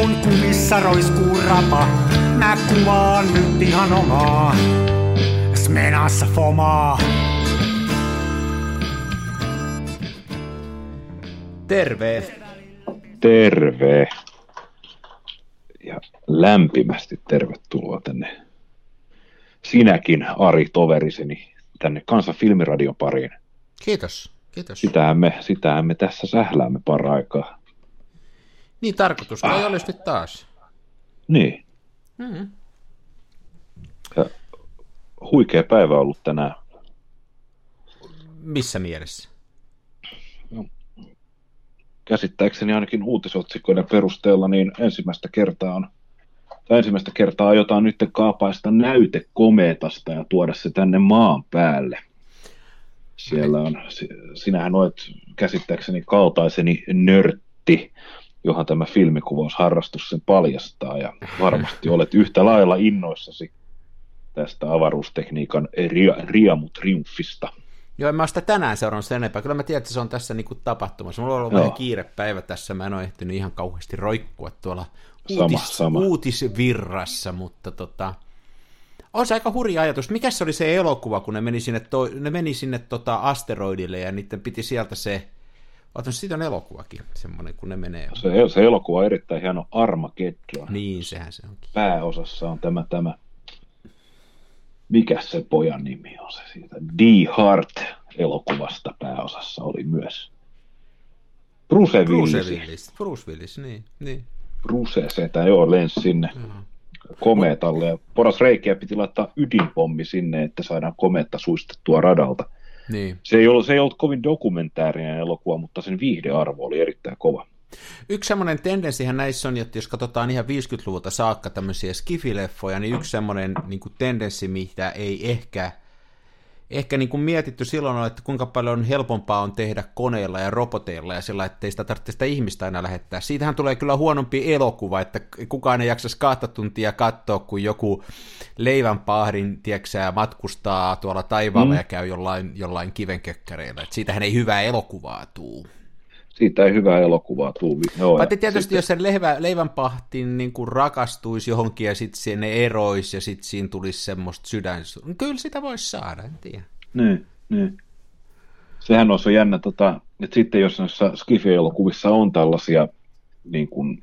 kun kumissa roiskuu rapa. Mä kuvaan nyt ihan omaa, smenassa fomaa. Terve. Terve. Ja lämpimästi tervetuloa tänne sinäkin, Ari, toveriseni, tänne Kansan filmiradion pariin. Kiitos. Kiitos. Sitähän me, sitähän me tässä sähläämme paraikaa. Niin tarkoitus, ah. olisi nyt taas. Niin. Mm-hmm. Ja huikea päivä ollut tänään. Missä mielessä? No, käsittääkseni ainakin uutisotsikoiden perusteella niin ensimmäistä kertaa on tai ensimmäistä kertaa jotain nyt kaapaista näyte kometasta ja tuoda se tänne maan päälle. Siellä on, sinähän olet käsittääkseni kaltaiseni nörtti, johon tämä filmikuvausharrastus sen paljastaa, ja varmasti olet yhtä lailla innoissasi tästä avaruustekniikan ria, riamutriumfista. Joo, en mä sitä tänään seurannut sen enempää. Kyllä mä tiedän, että se on tässä niinku tapahtumassa. Mulla on ollut Joo. vähän kiire päivä tässä. Mä en ole ehtinyt ihan kauheasti roikkua tuolla sama, uutis, sama. uutisvirrassa, mutta tota, on se aika hurja ajatus. Mikä se oli se elokuva, kun ne meni sinne, to, ne meni sinne tota asteroidille ja niiden piti sieltä se, Otan, siitä on elokuvakin, semmoinen, kun ne menee. Se, se elokuva on erittäin hieno Armageddon. Niin, sehän se onkin. Pääosassa on tämä, tämä mikä se pojan nimi on se siitä, Die Hart elokuvasta pääosassa oli myös. Bruce Willis. Bruce Willis, Bruce Willis niin. niin. Bruce setä, joo, lensi sinne. Mm komeetalle ja poras reikiä piti laittaa ydinpommi sinne, että saadaan kometta suistettua radalta. Niin. Se, ei ollut, se ei ollut kovin dokumentaarinen elokuva, mutta sen viihdearvo oli erittäin kova. Yksi semmoinen tendenssihän näissä on, että jos katsotaan ihan 50-luvulta saakka tämmöisiä skifileffoja, niin yksi semmoinen niin tendenssi, mitä ei ehkä – ehkä niin kuin mietitty silloin että kuinka paljon helpompaa on tehdä koneilla ja roboteilla ja sillä, että ei sitä tarvitse sitä ihmistä aina lähettää. Siitähän tulee kyllä huonompi elokuva, että kukaan ei jaksaisi kahta tuntia katsoa, kun joku leivänpahdin, tieksää, matkustaa tuolla taivaalla mm. ja käy jollain, jollain kivenkökkäreillä. Siitähän ei hyvää elokuvaa tuu siitä ei hyvää elokuvaa tule. Joo, Paitsi tietysti, sitten... jos sen leivä, leivänpahtin niin kuin rakastuisi johonkin ja sitten ne eroisi ja sitten siinä tulisi semmoista sydän. Kyllä sitä voisi saada, en tiedä. Niin, niin. Sehän on se jännä, tota, että sitten jos noissa Skifi-elokuvissa on tällaisia niin kuin,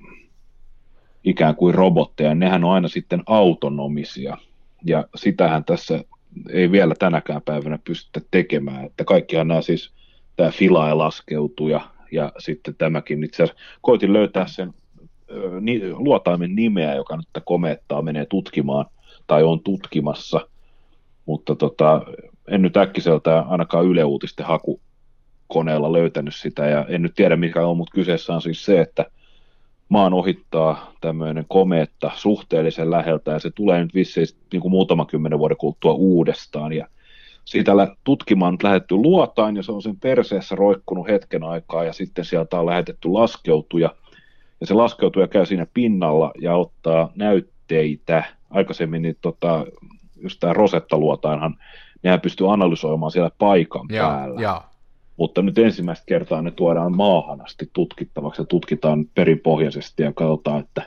ikään kuin robotteja, niin nehän on aina sitten autonomisia. Ja sitähän tässä ei vielä tänäkään päivänä pystytä tekemään, että kaikkihan nämä siis, tämä filae laskeutuu ja ja sitten tämäkin itse asiassa koitin löytää sen luotaimen nimeä, joka nyt komettaa menee tutkimaan tai on tutkimassa, mutta tota, en nyt äkkiseltään ainakaan Yle Uutisten hakukoneella löytänyt sitä. Ja en nyt tiedä mikä on, mutta kyseessä on siis se, että maan ohittaa tämmöinen kometta suhteellisen läheltä. Ja se tulee nyt vissiin niin kuin muutaman kymmenen vuoden kuluttua uudestaan. Ja siitä tutkimaan nyt lähetty luotain ja se on sen perseessä roikkunut hetken aikaa ja sitten sieltä on lähetetty laskeutuja ja se laskeutuja käy siinä pinnalla ja ottaa näytteitä. Aikaisemmin niin tota, just tämä Rosetta-luotainhan, nehän pystyy analysoimaan siellä paikan ja, päällä. Ja. Mutta nyt ensimmäistä kertaa ne tuodaan maahan asti tutkittavaksi ja tutkitaan perinpohjaisesti ja katsotaan, että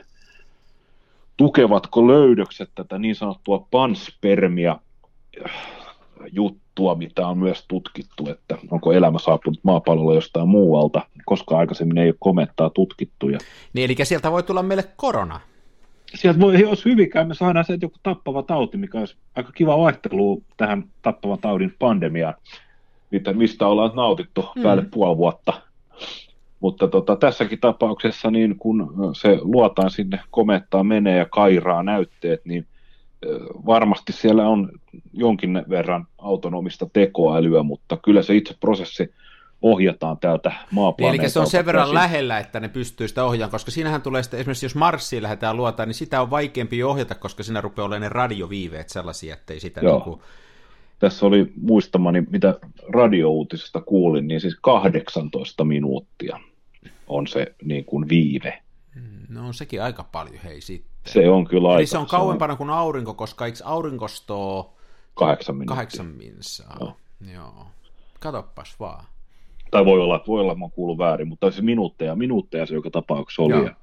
tukevatko löydökset tätä niin sanottua panspermia juttua, mitä on myös tutkittu, että onko elämä saapunut maapallolla jostain muualta, koska aikaisemmin ei ole komettaa tutkittu. Ja... Niin, eli sieltä voi tulla meille korona. Sieltä voi, jos hyvinkään me saadaan se joku tappava tauti, mikä olisi aika kiva vaihtelu tähän tappavan taudin pandemiaan, mistä ollaan nautittu mm. päälle puoli vuotta. Mutta tota, tässäkin tapauksessa, niin kun se luotaan sinne komettaa menee ja kairaa näytteet, niin varmasti siellä on jonkin verran autonomista tekoälyä, mutta kyllä se itse prosessi ohjataan täältä maaplaneetalta. Eli se on sen verran käsin. lähellä, että ne pystyy sitä ohjaamaan, koska siinähän tulee sitten, esimerkiksi jos Marsiin lähdetään luotaan, niin sitä on vaikeampi ohjata, koska siinä rupeaa olemaan ne radioviiveet sellaisia, että ei sitä Joo. niin kuin... Tässä oli muistamani, mitä radiouutisesta kuulin, niin siis 18 minuuttia on se niin kuin viive. No on sekin aika paljon, hei sitten. Se on kyllä aika. Eli se on kauempana kuin aurinko, koska eikö aurinkosto kahdeksan minuuttia? Kahdeksan minsaa. No. Joo. Katoppas vaan. Tai voi olla, voi olla, että mä kuullut väärin, mutta se minuutteja, minuutteja se joka tapauksessa oli. Ja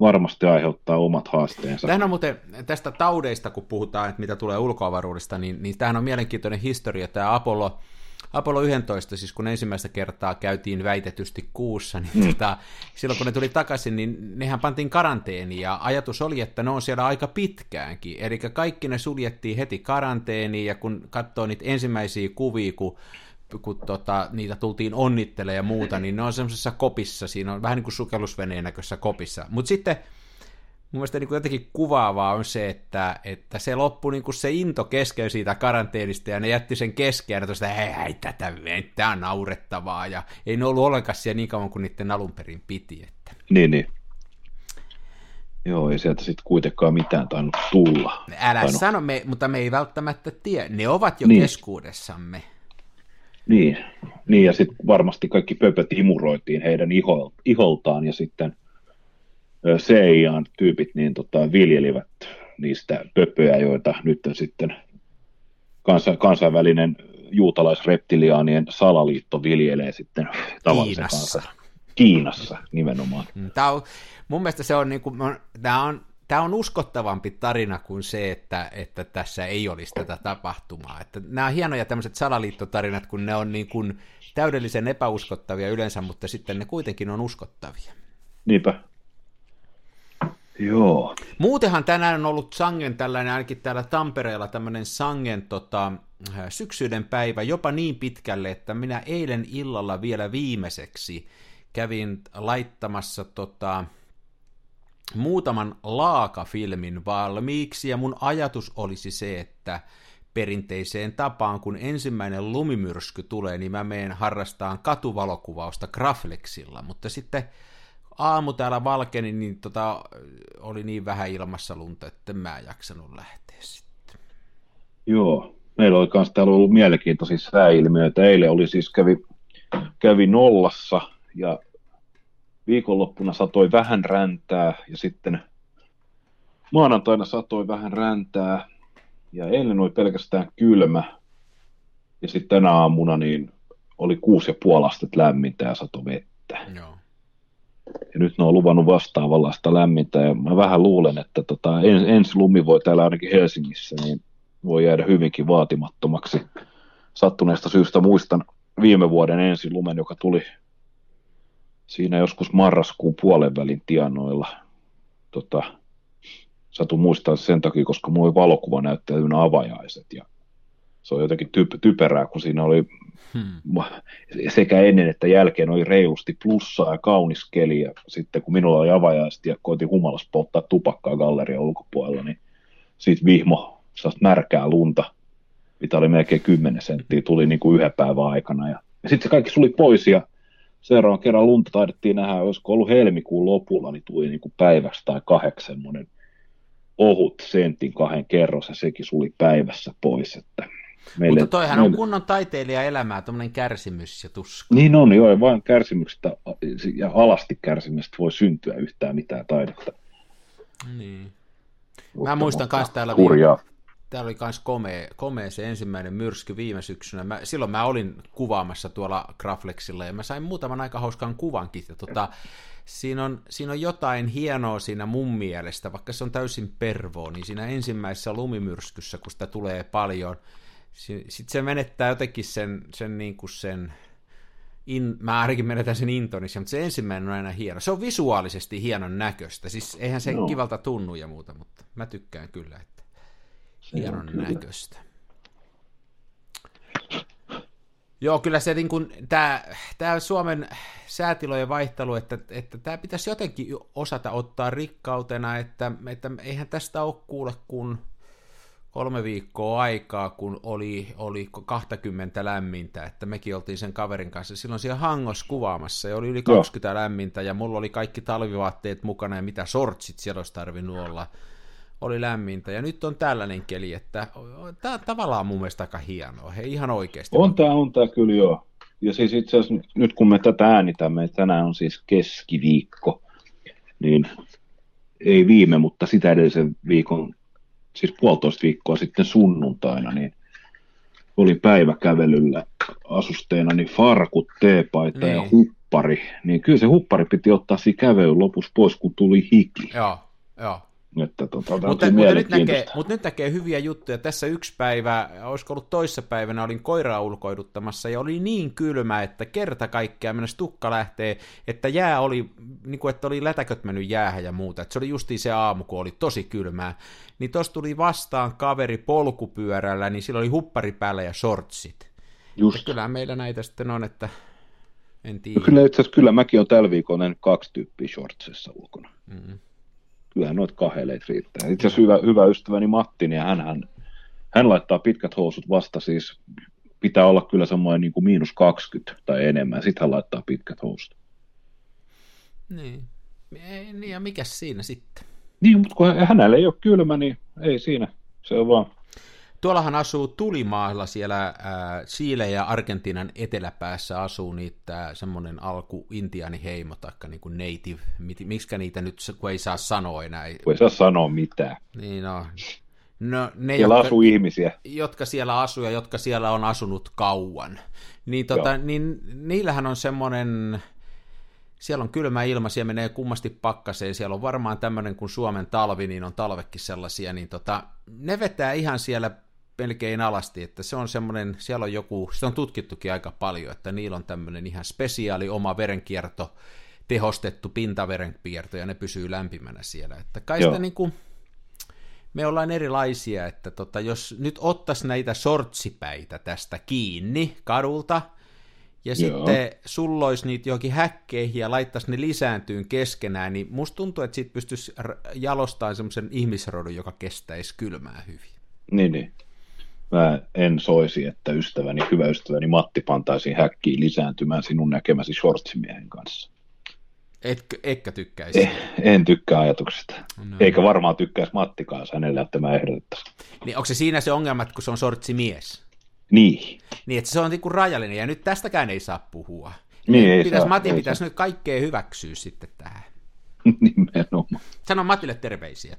varmasti aiheuttaa omat haasteensa. Tähän on muuten tästä taudeista, kun puhutaan, että mitä tulee ulkoavaruudesta, niin, niin tämähän on mielenkiintoinen historia. Tämä Apollo, Apollo 11, siis kun ensimmäistä kertaa käytiin väitetysti kuussa, niin mm. tota, silloin kun ne tuli takaisin, niin nehän pantiin karanteeniin, ja ajatus oli, että ne on siellä aika pitkäänkin. Eli kaikki ne suljettiin heti karanteeniin, ja kun katsoo niitä ensimmäisiä kuvia, kun kun tota, niitä tultiin onnittelemaan ja muuta, niin ne on semmoisessa kopissa, siinä on vähän niin kuin sukellusveneen näköisessä kopissa. Mutta sitten mun mielestä niin kuin jotenkin kuvaavaa on se, että, että se loppui niin kuin se into kesken siitä karanteenista, ja ne jätti sen keskeä, ja tuosta, ei, tätä, tämä on naurettavaa, ja ei ne ollut ollenkaan siellä niin kauan kuin niiden alun perin piti. Että. Niin, niin. Joo, ei sieltä sitten kuitenkaan mitään tainnut tulla. Älä Tainu. sano, me, mutta me ei välttämättä tiedä. Ne ovat jo niin. keskuudessamme. Niin, niin ja sitten varmasti kaikki pöpöt imuroitiin heidän iho, iholtaan ja sitten CIAn tyypit niin tota, viljelivät niistä pöpöjä, joita nyt sitten kansa, kansainvälinen juutalaisreptiliaanien salaliitto viljelee sitten tavallisen Kiinassa. Kanssa. Kiinassa nimenomaan. Mm, tämä on, mun mielestä se on, niin kuin, tämä on tämä on uskottavampi tarina kuin se, että, että tässä ei olisi tätä tapahtumaa. Että nämä on hienoja tämmöiset salaliittotarinat, kun ne on niin kuin täydellisen epäuskottavia yleensä, mutta sitten ne kuitenkin on uskottavia. Niinpä. Joo. Muutenhan tänään on ollut Sangen tällainen, ainakin täällä Tampereella tämmöinen Sangen tota, syksyyden päivä, jopa niin pitkälle, että minä eilen illalla vielä viimeiseksi kävin laittamassa tota, muutaman laakafilmin valmiiksi, ja mun ajatus olisi se, että perinteiseen tapaan, kun ensimmäinen lumimyrsky tulee, niin mä meen harrastaan katuvalokuvausta Graflexilla, mutta sitten aamu täällä valkeni, niin tota, oli niin vähän ilmassa lunta, että mä en jaksanut lähteä sitten. Joo, meillä oli myös täällä ollut mielenkiintoisia sääilmiöitä. Eilen oli siis kävi, kävi nollassa ja viikonloppuna satoi vähän räntää ja sitten maanantaina satoi vähän räntää ja eilen oli pelkästään kylmä ja sitten tänä aamuna niin oli kuusi ja puoli astetta lämmintä ja sato vettä. Joo. Ja nyt ne on luvannut vastaavanlaista lämmintä ja mä vähän luulen, että tota, ens, ensi lumi voi täällä ainakin Helsingissä niin voi jäädä hyvinkin vaatimattomaksi. Sattuneesta syystä muistan viime vuoden ensi lumen, joka tuli siinä joskus marraskuun puolen välin tienoilla. Tota, satu muistaa sen takia, koska mulla oli valokuva näyttäytynä avajaiset ja se on jotenkin typ- typerää, kun siinä oli hmm. sekä ennen että jälkeen oli reilusti plussaa ja kaunis keli ja sitten kun minulla oli avajaiset ja koitin humalas polttaa tupakkaa gallerian ulkopuolella, niin siitä vihmo märkää lunta, mitä oli melkein 10 senttiä, tuli niin kuin yhden päivän aikana ja, ja sitten se kaikki suli pois ja seuraavan kerran lunta taidettiin nähdä, olisiko ollut helmikuun lopulla, niin tuli niin kuin päivässä tai semmoinen ohut sentin kahden kerros ja sekin suli päivässä pois. Että meille, Mutta toihan meille... on kunnon taiteilija elämää, tuommoinen kärsimys ja tuska. Niin on, joo, vain kärsimyksestä ja alasti kärsimyksestä voi syntyä yhtään mitään taidetta. Niin. Mä muistan myös täällä hurjaa täällä oli myös komea, komea se ensimmäinen myrsky viime syksynä. Mä, silloin mä olin kuvaamassa tuolla Graflexilla ja mä sain muutaman aika hauskan kuvankin. Ja tota, siinä, on, siinä on jotain hienoa siinä mun mielestä, vaikka se on täysin pervoa, niin siinä ensimmäisessä lumimyrskyssä, kun sitä tulee paljon, sitten se menettää jotenkin sen, sen, niin kuin sen in, mä ainakin menetän sen intonissa, mutta se ensimmäinen on aina hieno. Se on visuaalisesti hienon näköistä, siis eihän se no. kivalta tunnu ja muuta, mutta mä tykkään kyllä. Että hienon näköistä. Joo, kyllä se niin kuin, tämä, tämä Suomen säätilojen vaihtelu, että, että tämä pitäisi jotenkin osata ottaa rikkautena, että, että eihän tästä ole kuule kuin kolme viikkoa aikaa, kun oli, oli 20 lämmintä, että mekin oltiin sen kaverin kanssa silloin siellä Hangos kuvaamassa ja oli yli 20 Joo. lämmintä ja mulla oli kaikki talvivaatteet mukana ja mitä sortsit siellä olisi tarvinnut olla oli lämmintä. Ja nyt on tällainen keli, että tämä on tavallaan mun mielestä aika hienoa. He ihan oikeasti. On tämä, on tämä kyllä joo. Ja siis itse asiassa nyt kun me tätä äänitämme, tänään on siis keskiviikko, niin ei viime, mutta sitä edellisen viikon, siis puolitoista viikkoa sitten sunnuntaina, niin oli päiväkävelyllä asusteena niin farkut, teepaita niin. ja huppari, niin kyllä se huppari piti ottaa siinä kävelyn lopussa pois, kun tuli hiki. Joo, joo. Että, tota, mutta, mutta, nyt näkee, mutta nyt näkee hyviä juttuja. Tässä yksi päivä, olisiko ollut toissa päivänä, olin koiraa ulkoiduttamassa ja oli niin kylmä, että kerta kaikkea mennä tukka lähtee, että jää oli, niin kuin, että oli lätäköt mennyt jäähän ja muuta. Että se oli justiin se aamu, kun oli tosi kylmää. Niin tossa tuli vastaan kaveri polkupyörällä, niin sillä oli huppari päällä ja shortsit. Just. Ja kyllä meillä näitä sitten on, että en tiedä. Kyllä itse asiassa, kyllä mäkin olen tällä viikolla nähnyt kaksi tyyppiä shortsissa ulkona. Mm-hmm kyllähän noita kaheleita riittää. Itse asiassa hyvä, hyvä ystäväni Matti, niin hän, hän, hän laittaa pitkät housut vasta siis, pitää olla kyllä semmoinen niin kuin miinus 20 tai enemmän, sitten hän laittaa pitkät housut. Niin. Ei, niin ja mikä siinä sitten? Niin, mutta kun hänellä ei ole kylmä, niin ei siinä. Se on vaan Tuollahan asuu tulimaalla siellä äh, Chile ja Argentiinan eteläpäässä asuu niitä semmoinen alku intiaaniheimo tai niin kuin native, miksi niitä nyt, kun ei saa sanoa enää. Kun ei saa sanoa mitään. Niin no. No, ne, siellä jotka, asuu ihmisiä. Jotka siellä asuu ja jotka siellä on asunut kauan. Niin, tota, niin niillähän on semmoinen, siellä on kylmä ilma, siellä menee kummasti pakkaseen, siellä on varmaan tämmöinen kuin Suomen talvi, niin on talvekin sellaisia, niin tota, ne vetää ihan siellä melkein alasti, että se on semmoinen, siellä on joku, sitä on tutkittukin aika paljon, että niillä on tämmöinen ihan spesiaali oma verenkierto, tehostettu pintaverenkierto, ja ne pysyy lämpimänä siellä. Että kai sitä niin kuin, me ollaan erilaisia, että tota, jos nyt ottaisi näitä sortsipäitä tästä kiinni kadulta, ja Joo. sitten sulloisi niitä johonkin häkkeihin ja laittaisi ne lisääntyyn keskenään, niin musta tuntuu, että siitä pystyisi jalostamaan semmoisen ihmisrodun, joka kestäisi kylmää hyvin. Niin, niin mä en soisi, että ystäväni, hyvä ystäväni Matti pantaisiin häkkiin lisääntymään sinun näkemäsi shortsimiehen kanssa. Etkö, etkä tykkäisi? Eh, en tykkää ajatuksesta. No. Eikä varmaan tykkäisi Mattikaan, hänelle että mä ehdotettaisiin. Niin onko se siinä se ongelma, että kun se on sortsimies? Niin. Niin, että se on niin rajallinen, ja nyt tästäkään ei saa puhua. Niin, ei pitäisi, saa, Matin ei pitäisi saa. nyt kaikkea hyväksyä sitten tähän. Nimenomaan. Sano Matille terveisiä.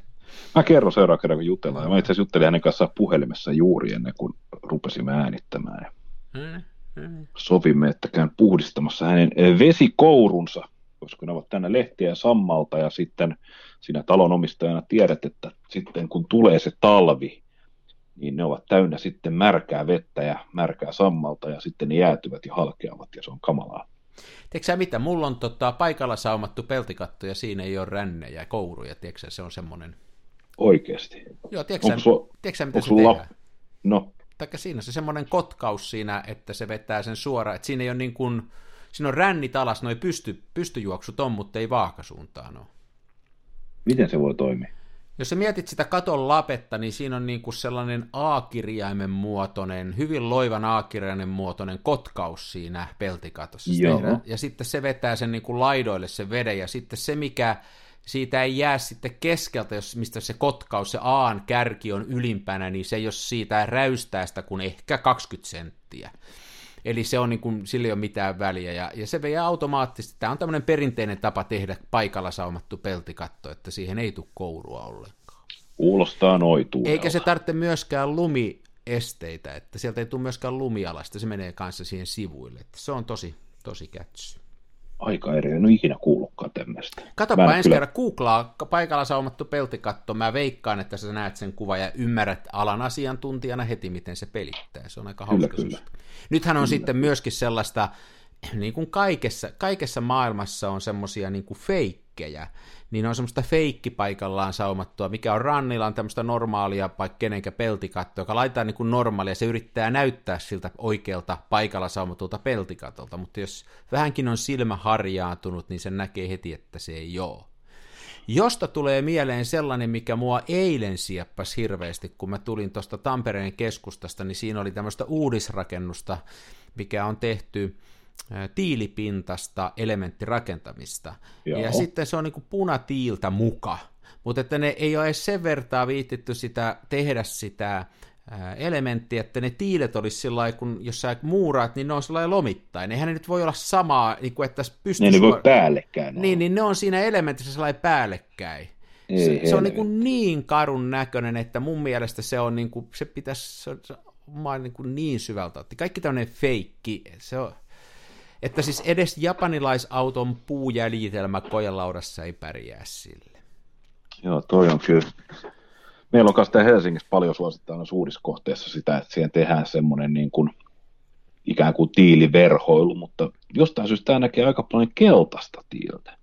Mä kerron seuraavan kerran, kun jutellaan. Mä itse asiassa juttelin hänen kanssaan puhelimessa juuri ennen kuin rupesimme äänittämään. Hmm, hmm. Sovimme, että käyn puhdistamassa hänen vesikourunsa, koska ne ovat tänne lehtiä ja sammalta, ja sitten sinä talonomistajana tiedät, että sitten kun tulee se talvi, niin ne ovat täynnä sitten märkää vettä ja märkää sammalta, ja sitten ne jäätyvät ja halkeavat, ja se on kamalaa. Tiedätkö sä mitä, mulla on tota, paikalla saumattu peltikatto ja siinä ei ole rännejä ja kouruja, tiedätkö se on semmoinen... Oikeasti? Joo, tiedätkö, sä, sulla, tiedätkö sä, mitä se tehdään? No. Taikka siinä on se semmoinen kotkaus siinä, että se vetää sen suoraan, että siinä ei ole niin kuin, siinä on rännit alas, noi pysty, pystyjuoksut on, mutta ei vaakasuuntaan ole. Miten se voi toimia? Jos sä mietit sitä katon lapetta, niin siinä on niin kuin sellainen A-kirjaimen muotoinen, hyvin loivan A-kirjaimen muotoinen kotkaus siinä peltikatossa. Joo. Ja sitten se vetää sen niin kuin laidoille se veden, ja sitten se, mikä siitä ei jää sitten keskeltä, jos, mistä se kotkaus, se Aan kärki on ylimpänä, niin se jos siitä räystää sitä kuin ehkä 20 senttiä. Eli se on niin kuin, sillä ei ole mitään väliä, ja, ja se vie automaattisesti. Tämä on tämmöinen perinteinen tapa tehdä paikalla saumattu peltikatto, että siihen ei tule kourua ollenkaan. Kuulostaa noituudelta. Eikä se tarvitse myöskään lumiesteitä, että sieltä ei tule myöskään lumialasta, se menee kanssa siihen sivuille. Että se on tosi, tosi kätsy. Aika eri, en ole ikinä kuullutkaan tämmöistä. Katsopa ensi kyllä... kerran, googlaa paikalla saumattu peltikatto, mä veikkaan, että sä näet sen kuvan ja ymmärrät alan asiantuntijana heti, miten se pelittää. Se on aika hauska Kyllä, kyllä. Nythän on Kyllä. sitten myöskin sellaista, niin kuin kaikessa, kaikessa maailmassa on semmoisia niin kuin feikkejä, niin on semmoista feikkipaikallaan saumattua, mikä on rannilla, on tämmöistä normaalia, vaikka kenenkä peltikatto, joka laitetaan niin kuin normaalia, se yrittää näyttää siltä oikealta paikalla saumatulta peltikatolta, mutta jos vähänkin on silmä harjaantunut, niin sen näkee heti, että se ei ole. Josta tulee mieleen sellainen, mikä mua eilen sieppas hirveästi, kun mä tulin tuosta Tampereen keskustasta, niin siinä oli tämmöistä uudisrakennusta, mikä on tehty tiilipintasta elementtirakentamista. Joo. Ja sitten se on niin kuin punatiiltä muka, mutta että ne ei ole edes sen vertaa viittitty sitä, tehdä sitä elementtiä, että ne tiilet olisi sillä kun jos sä muuraat, niin ne on sellainen lomittain. Eihän ne nyt voi olla samaa, niin kuin että pystyisi... Ne ei voi päällekkäin. Niin, niin ne on siinä elementissä sellainen päällekkäin. Ei se, se on niin, kuin niin karun näköinen, että mun mielestä se on niin kuin, se pitäisi, se, se, mä oon niin, kuin niin syvältä otti. Kaikki tämmöinen feikki, se on, Että siis edes japanilaisauton puujäljitelmä kojelaudassa ei pärjää sille. Joo, toi on kyllä. Meillä on kanssa Helsingissä paljon suosittaa suudiskohteessa sitä, että siihen tehdään semmoinen niin kuin, ikään kuin tiiliverhoilu, mutta jostain syystä tämä näkee aika paljon keltaista tiiltä.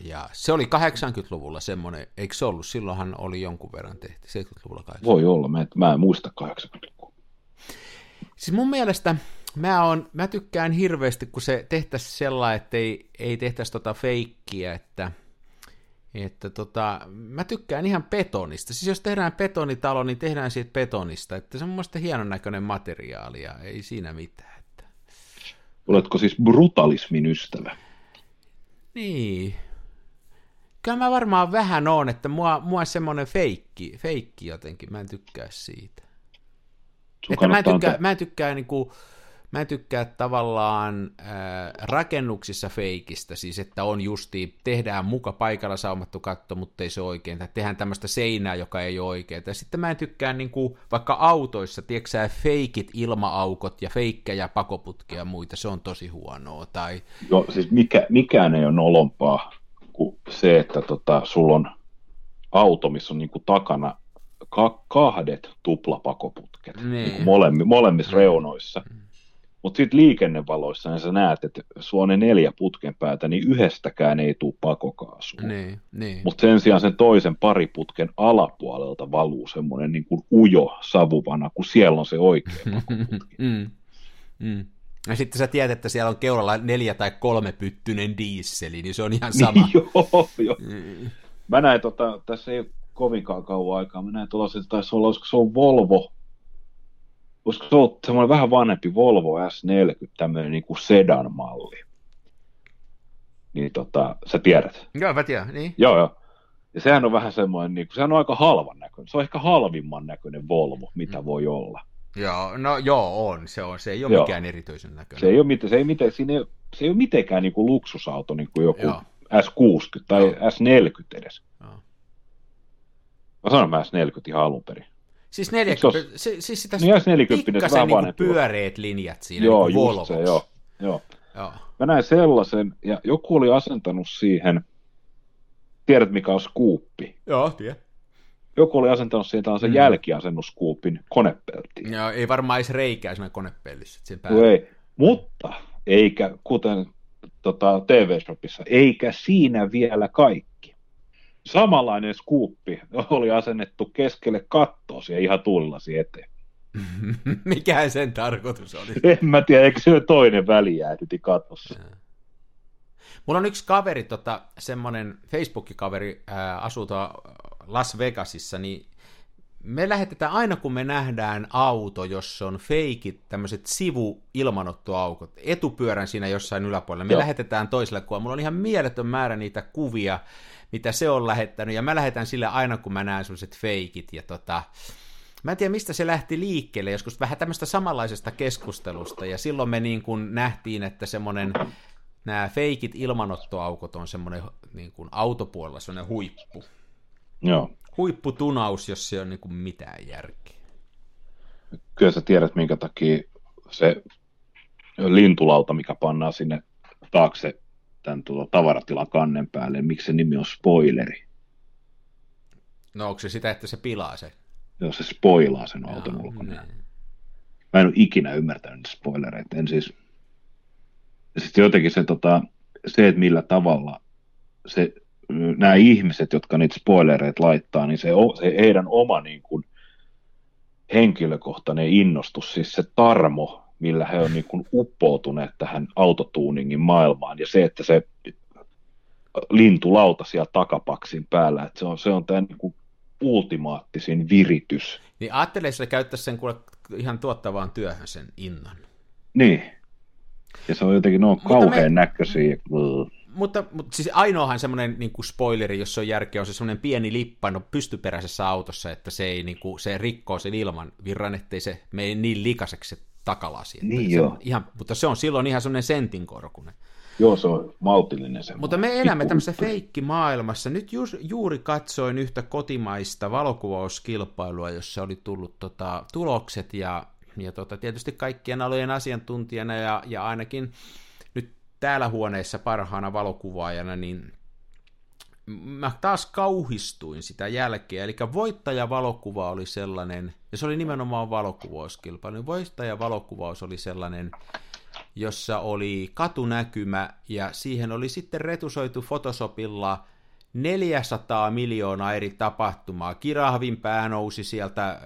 Ja se oli 80-luvulla semmoinen, eikö se ollut? Silloinhan oli jonkun verran tehty, 70-luvulla 80 Voi olla, mä, mä en muista 80-lukua. Siis mun mielestä mä, on, mä tykkään hirveästi, kun se tehtäisiin sellainen, että ei, ei tehtäisi tota feikkiä, että, että tota, mä tykkään ihan betonista. Siis jos tehdään betonitalo, niin tehdään siitä betonista, että se on mun mielestä hienon näköinen materiaali ja ei siinä mitään. Että... Oletko siis brutalismin ystävä? Niin. Kyllä mä varmaan vähän on, että mua, mua semmoinen feikki, feikki jotenkin, mä en tykkää siitä. Sun Että mä en tykkää, antaa- mä en tykkää, niinku, mä en tykkää tavallaan ää, rakennuksissa feikistä, siis että on justi, tehdään muka paikalla saumattu katto, mutta ei se oikein, tai tehdään tämmöistä seinää, joka ei ole oikein. Ja sitten mä en tykkää niinku, vaikka autoissa, tiedätkö sä, feikit ilmaaukot ja feikkejä pakoputkia ja muita, se on tosi huonoa. Tai, Joo, siis mikä, mikään ei ole nolompaa kuin se, että tota, sulla on auto, missä on niinku takana ka- kahdet tuplapakoputket Niin. niinku molemmi, molemmissa reunoissa. Mutta sitten liikennevaloissa niin sä näet, että sulla on ne neljä putken päätä, niin yhdestäkään ei tule pakokaasua. niin, niin. Mutta sen sijaan sen toisen pariputken alapuolelta valuu semmoinen niin kuin ujo savuvana, kun siellä on se oikea pakoputki. Mm. Mm. Ja sitten sä tiedät, että siellä on keulalla neljä tai kolme pyttynen diisseli, niin se on ihan sama. Niin, joo, joo. Mm. Mä näin, tota, tässä ei ole kovinkaan kauan aikaa, mä näin tuollaisen, taisi olla, olisiko se on Volvo, olisiko se ollut semmoinen vähän vanhempi Volvo S40, tämmöinen niin kuin sedan-malli. Niin tota, sä tiedät. Joo, mä tiedän, niin. Joo, joo. Ja sehän on vähän semmoinen, niin kuin, sehän on aika halvan näköinen. Se on ehkä halvimman näköinen Volvo, mitä Mm. voi olla. Joo, no joo, on. Se, on. se ei ole Joo. mikään erityisen näköinen. Se ei ole, miten, se ei, miten, siinä ei, se ei ole mitenkään niin kuin luksusauto, niin kuin joku Joo. S60 tai Joo. S40 edes. Joo. Mä sanon mä S40 ihan alun perin. Siis Eikö 40, se, siis sitä Niin S40 se pikkasen vähän vanhempi. pyöreät linjat siinä joo, niinku just se, joo. joo. joo. Mä näin sellaisen, ja joku oli asentanut siihen, tiedät mikä on skuuppi? Joo, tiedä. Joku oli asentanut siihen tällaisen Mm. mm. jälkiasennuskuupin konepeltiin. Joo, ei varmaan edes reikää siinä konepellissä. Sen No ei. Mutta, eikä, kuten tota, TV-shopissa, eikä siinä vielä kaikki. Samanlainen skuuppi oli asennettu keskelle kattoa siihen ihan tuulilasi eteen. Mikä sen tarkoitus oli? En mä tiedä, eikö se toinen välijäädyti katossa. Mulla on yksi kaveri, tota, semmoinen Facebook-kaveri, ää, asuu Las Vegasissa, niin me lähetetään aina, kun me nähdään auto, jossa on feikit, tämmöiset sivu-ilmanottoaukot, etupyörän siinä jossain yläpuolella, me Joo. lähetetään toiselle kuvaan. Mulla on ihan mieletön määrä niitä kuvia, mitä se on lähettänyt, ja mä lähetän sille aina, kun mä näen sellaiset feikit, ja tota, Mä en tiedä, mistä se lähti liikkeelle, joskus vähän tämmöistä samanlaisesta keskustelusta, ja silloin me niin kuin nähtiin, että semmoinen, nämä feikit ilmanottoaukot on semmoinen niin kuin autopuolella semmoinen huippu. Joo. Huipputunaus, jos se on niin kuin mitään järkeä. Kyllä sä tiedät, minkä takia se lintulauta, mikä pannaan sinne taakse tämän tuota, tavaratilan kannen päälle, miksi se nimi on spoileri. No onko se sitä, että se pilaa se? Jos se spoilaa sen auton Joo, ulkona. niin. Mä en ole ikinä ymmärtänyt spoilereita. En siis... Sitten jotenkin se, tota, se, että millä tavalla se, nämä ihmiset, jotka niitä spoilereita laittaa, niin se, se heidän oma niin kuin, henkilökohtainen innostus, siis se tarmo, millä he on niin kuin, uppoutuneet tähän autotuuningin maailmaan, ja se, että se lintulauta siellä takapaksin päällä, että se on, se on tämä niin kuin, ultimaattisin viritys. Niin ajattelee, että se käyttäisi sen kuule ihan tuottavaan työhön sen innon. Niin. Ja se on jotenkin, ne on Mutta kauhean me- näköisiä. Mutta, mutta siis ainoahan semmoinen niin kuin spoileri, jos se on järkeä, on se semmoinen pieni lippa no, pystyperäisessä autossa, että se, ei, niin kuin, se rikkoo sen ilman virran, ettei se mene niin likaseksi se takalasi. Että Niin se, joo. Ihan, mutta se on silloin ihan semmoinen sentin korkunen. Joo, se on maltillinen se. Mutta me elämme tämmöisessä feikkimaailmassa. Nyt ju, juuri katsoin yhtä kotimaista valokuvauskilpailua, jossa oli tullut tota, tulokset ja, ja tota, tietysti kaikkien alojen asiantuntijana ja, ja ainakin nyt täällä huoneessa parhaana valokuvaajana, niin mä taas kauhistuin sitä jälkeen, eli voittajavalokuva oli sellainen, ja se oli nimenomaan valokuvauskilpailu, niin voittajavalokuvaus oli sellainen, jossa oli katunäkymä, ja siihen oli sitten retusoitu Photoshopilla 400 miljoonaa eri tapahtumaa. Kirahvin pää nousi sieltä,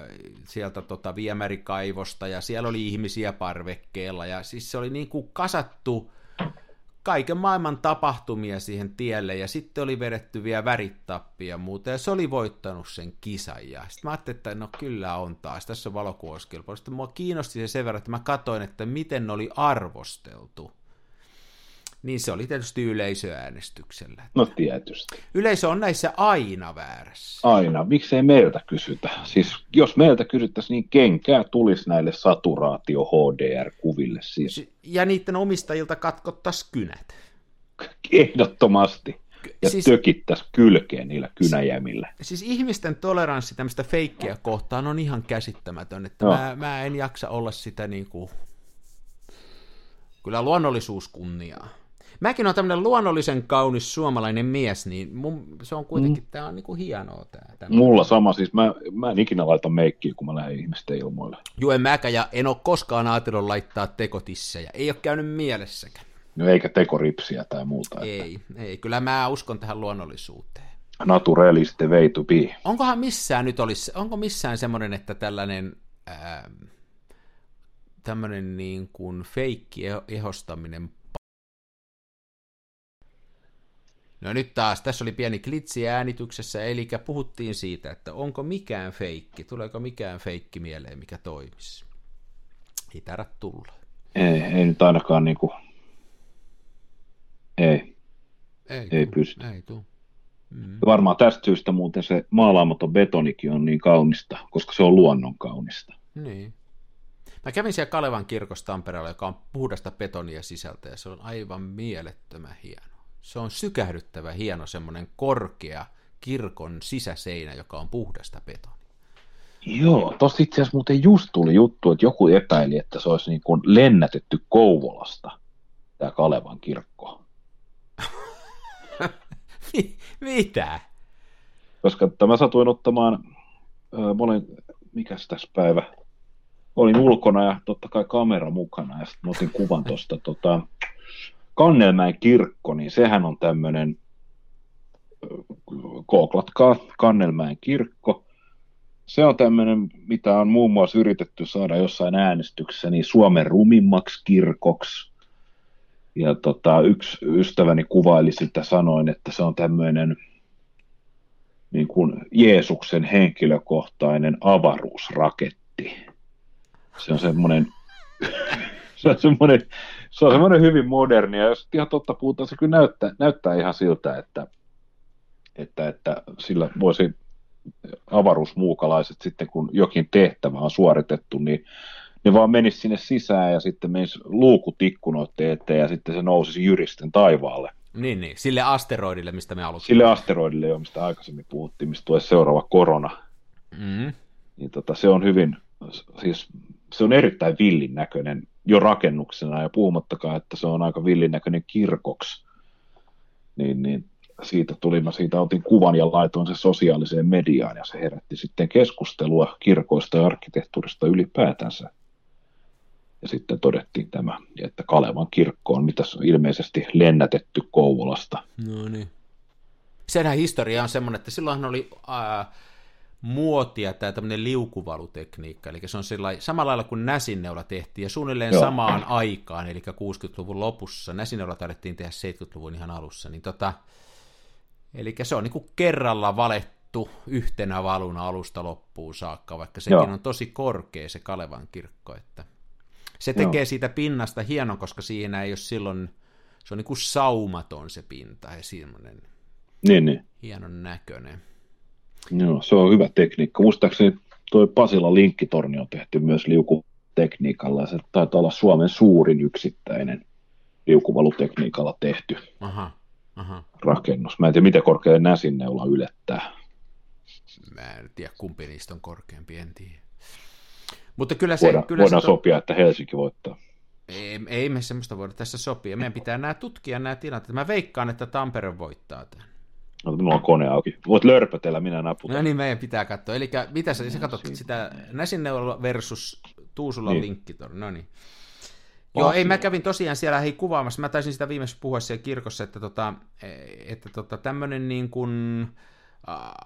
sieltä tota viemärikaivosta, ja siellä oli ihmisiä parvekkeella, ja siis se oli niin kuin kasattu kaiken maailman tapahtumia siihen tielle, ja sitten oli vedetty vielä värittappia ja muuta, ja se oli voittanut sen kisan, ja sitten mä ajattelin, että no kyllä on taas, tässä on valokuvauskilpailu. Sitten mua kiinnosti se sen verran, että mä katsoin, että miten ne oli arvosteltu. Niin se oli tietysti yleisöäänestyksellä. No tietysti. Yleisö on näissä aina väärässä. Aina. Miksei meiltä kysytä? Siis jos meiltä kysyttäisiin, niin kenkää tulisi näille saturaatio HDR-kuville siis. Ja niiden omistajilta katkottaisiin kynät. Ehdottomasti. Ja siis, tökittäisi kylkeen niillä kynäjämillä. Siis ihmisten toleranssi tämmöistä feikkiä kohtaan on ihan käsittämätön, että no. mä, mä en jaksa olla sitä niin kuin... Kyllä luonnollisuus kunniaa. Mäkin olen tämmöinen luonnollisen kaunis suomalainen mies, niin mun, se on kuitenkin, mm. tämä on niinku hienoa. Tää, tämmönen. Mulla sama, siis mä, mä en ikinä laita meikkiä, kun mä lähden ihmisten ilmoille. Joo, en mäkään, ja en ole koskaan ajatellut laittaa tekotissejä. Ei ole käynyt mielessäkään. No eikä tekoripsiä tai muuta. Ei, että... ei, kyllä mä uskon tähän luonnollisuuteen. Naturaliste way to be. Onkohan missään nyt olisi, onko missään semmoinen, että tällainen ää, tämmöinen niin kuin feikki ehostaminen No nyt taas, tässä oli pieni klitsi äänityksessä, eli puhuttiin siitä, että onko mikään feikki, tuleeko mikään feikki mieleen, mikä toimisi. Ei tarvitse tulla. Ei, ei nyt ainakaan niinku, ei, ei, ei pysty. Ei tuu. Mm. Varmaan tästä syystä muuten se maalaamaton betonikin on niin kaunista, koska se on luonnon kaunista. Niin. Mä kävin siellä Kalevan kirkossa Tampereella, joka on puhdasta betonia sisältä, ja se on aivan mielettömän hieno. Se on sykähdyttävä hieno semmoinen korkea kirkon sisäseinä, joka on puhdasta betonia. Joo, tossa itse asiassa muuten just tuli juttu, että joku epäili, että se olisi niin kuin lennätetty Kouvolasta, tämä Kalevan kirkko. Mitä? Koska mä satuin ottamaan, äh, mä olin, mikäs tässä päivä, olin ulkona ja totta kai kamera mukana ja sitten otin kuvan tuosta tota, Kannelmäen kirkko, niin sehän on tämmöinen, kooklatkaa Kannelmäen kirkko. Se on tämmöinen, mitä on muun muassa yritetty saada jossain äänestyksessä, niin Suomen rumimmaksi kirkoksi. Ja tota, yksi ystäväni kuvaili sitä sanoin, että se on tämmöinen niin kuin Jeesuksen henkilökohtainen avaruusraketti. Se on semmoinen, se on semmoinen se on semmoinen hyvin moderni, ja jos ihan totta puhutaan, se kyllä näyttää, näyttää ihan siltä, että, että, että sillä voisi avaruusmuukalaiset sitten, kun jokin tehtävä on suoritettu, niin ne vaan menisi sinne sisään ja sitten menisi luukut ikkunoiden eteen ja sitten se nousisi jyristen taivaalle. Niin, niin. Sille asteroidille, mistä me aloitimme. Sille asteroidille, jo, mistä aikaisemmin puhuttiin, mistä tulee seuraava korona. Mm. Niin tota, se on hyvin, siis se on erittäin villin näköinen jo rakennuksena, ja puhumattakaan, että se on aika villin näköinen kirkoksi. Niin, niin siitä tuli, mä siitä otin kuvan ja laitoin se sosiaaliseen mediaan, ja se herätti sitten keskustelua kirkoista ja arkkitehtuurista ylipäätänsä. Ja sitten todettiin tämä, että Kalevan kirkko on mitä ilmeisesti lennätetty Kouvolasta. No niin. Senhän historia on semmoinen, että silloinhan oli ää, muotia tämä tämmöinen liukuvalutekniikka, eli se on samalla lailla kuin näsinneula tehtiin, ja suunnilleen Joo. samaan aikaan, eli 60-luvun lopussa, näsinneula taidettiin tehdä 70-luvun ihan alussa, niin tota, eli se on niin kuin kerralla valettu yhtenä valuna alusta loppuun saakka, vaikka sekin Joo. on tosi korkea se Kalevan kirkko, että se tekee Joo. siitä pinnasta hienon, koska siinä ei ole silloin, se on niin kuin saumaton se pinta, ja semmoinen niin, niin. hienon näköinen. Joo, se on hyvä tekniikka. Muistaakseni tuo Pasila linkkitorni on tehty myös liukutekniikalla ja se taitaa olla Suomen suurin yksittäinen liukuvalutekniikalla tehty aha, aha. rakennus. Mä en tiedä, miten korkea näsinneula ylettää. Mä en tiedä, kumpi niistä on korkeampi, en tiedä. Mutta kyllä se... Voidaan, kyllä voidaan se sopia, että Helsinki voittaa. Ei, ei me semmoista voida tässä sopia. Meidän pitää nämä tutkia nämä tilanteet. Mä veikkaan, että Tampere voittaa tämän. No, minulla on kone auki. Voit lörpötellä, minä naputan. No niin, meidän pitää katsoa. Eli mitä sä, sä katsot sitä Näsinneula versus Tuusula niin. linkkitori. No niin. Joo, ei, mä kävin tosiaan siellä hei kuvaamassa. Mä taisin sitä viimeisessä puhua siellä kirkossa, että, tota, että tota, tämmöinen niin kuin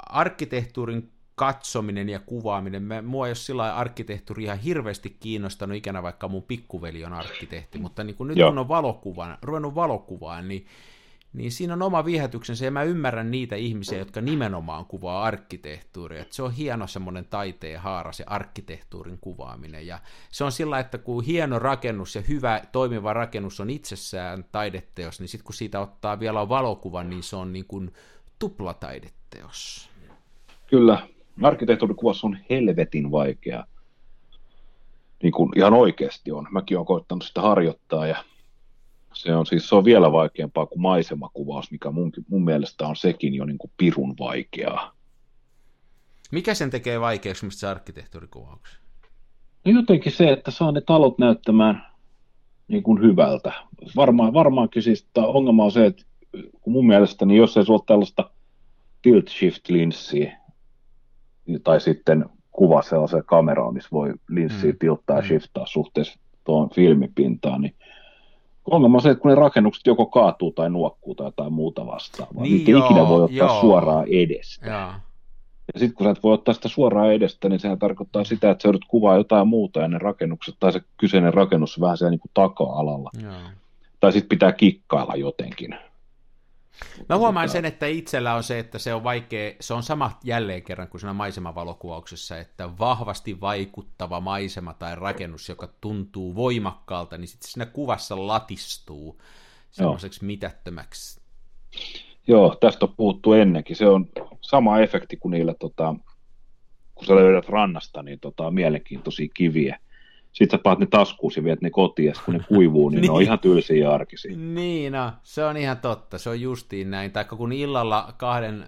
arkkitehtuurin katsominen ja kuvaaminen. Mä, mua ei ole sillä arkkitehtuuri ihan hirveästi kiinnostanut ikänä, vaikka mun pikkuveli on arkkitehti, mutta niin kun nyt Joo. kun on valokuvan, ruvennut valokuvaan, niin, niin siinä on oma viehätyksensä, ja mä ymmärrän niitä ihmisiä, jotka nimenomaan kuvaa arkkitehtuuria. Se on hieno semmoinen taiteen haara, se arkkitehtuurin kuvaaminen, ja se on sillä, että kun hieno rakennus ja hyvä toimiva rakennus on itsessään taideteos, niin sitten kun siitä ottaa vielä valokuvan, niin se on niin kuin tuplataideteos. Kyllä, arkkitehtuurikuvassa on helvetin vaikea. Niin kuin ihan oikeasti on. Mäkin olen koittanut sitä harjoittaa ja se on siis se on vielä vaikeampaa kuin maisemakuvaus, mikä mun, mun mielestä on sekin jo niin kuin pirun vaikeaa. Mikä sen tekee vaikeaksi, mistä se arkkitehtuurikuvauksen? No jotenkin se, että saa ne talot näyttämään niin kuin hyvältä. Varmaan, varmaankin siis ongelma on se, että kun mun mielestä, niin jos ei sulla ole tällaista tilt shift linssiä, tai sitten kuva sellaiseen kameraan, missä voi linssiä mm. tilttaa ja mm. shiftaa suhteessa tuohon filmipintaan, niin ongelma on se, että kun ne rakennukset joko kaatuu tai nuokkuu tai jotain muuta vastaavaa, niin, niin ikinä voi ottaa joo. suoraan edestä. Ja, ja sitten kun sä et voi ottaa sitä suoraan edestä, niin sehän tarkoittaa sitä, että sä joudut kuvaa jotain muuta ja ne rakennukset tai se kyseinen rakennus vähän siellä niin kuin taka-alalla. Joo. Tai sitten pitää kikkailla jotenkin. Mä huomaan sen, että itsellä on se, että se on vaikea, se on sama jälleen kerran kuin siinä maisemavalokuvauksessa, että vahvasti vaikuttava maisema tai rakennus, joka tuntuu voimakkaalta, niin sitten siinä kuvassa latistuu semmoiseksi mitättömäksi. Joo, tästä on puhuttu ennenkin. Se on sama efekti kuin niillä, tota, kun sä löydät rannasta, niin tota, mielenkiintoisia kiviä sitten sä paat ne taskuun ja viet ne kotiin, ja kun ne kuivuu, niin, niin. ne on niin. ihan tylsiä ja arkisia. Niin, no, se on ihan totta, se on justiin näin. Tai kun illalla kahden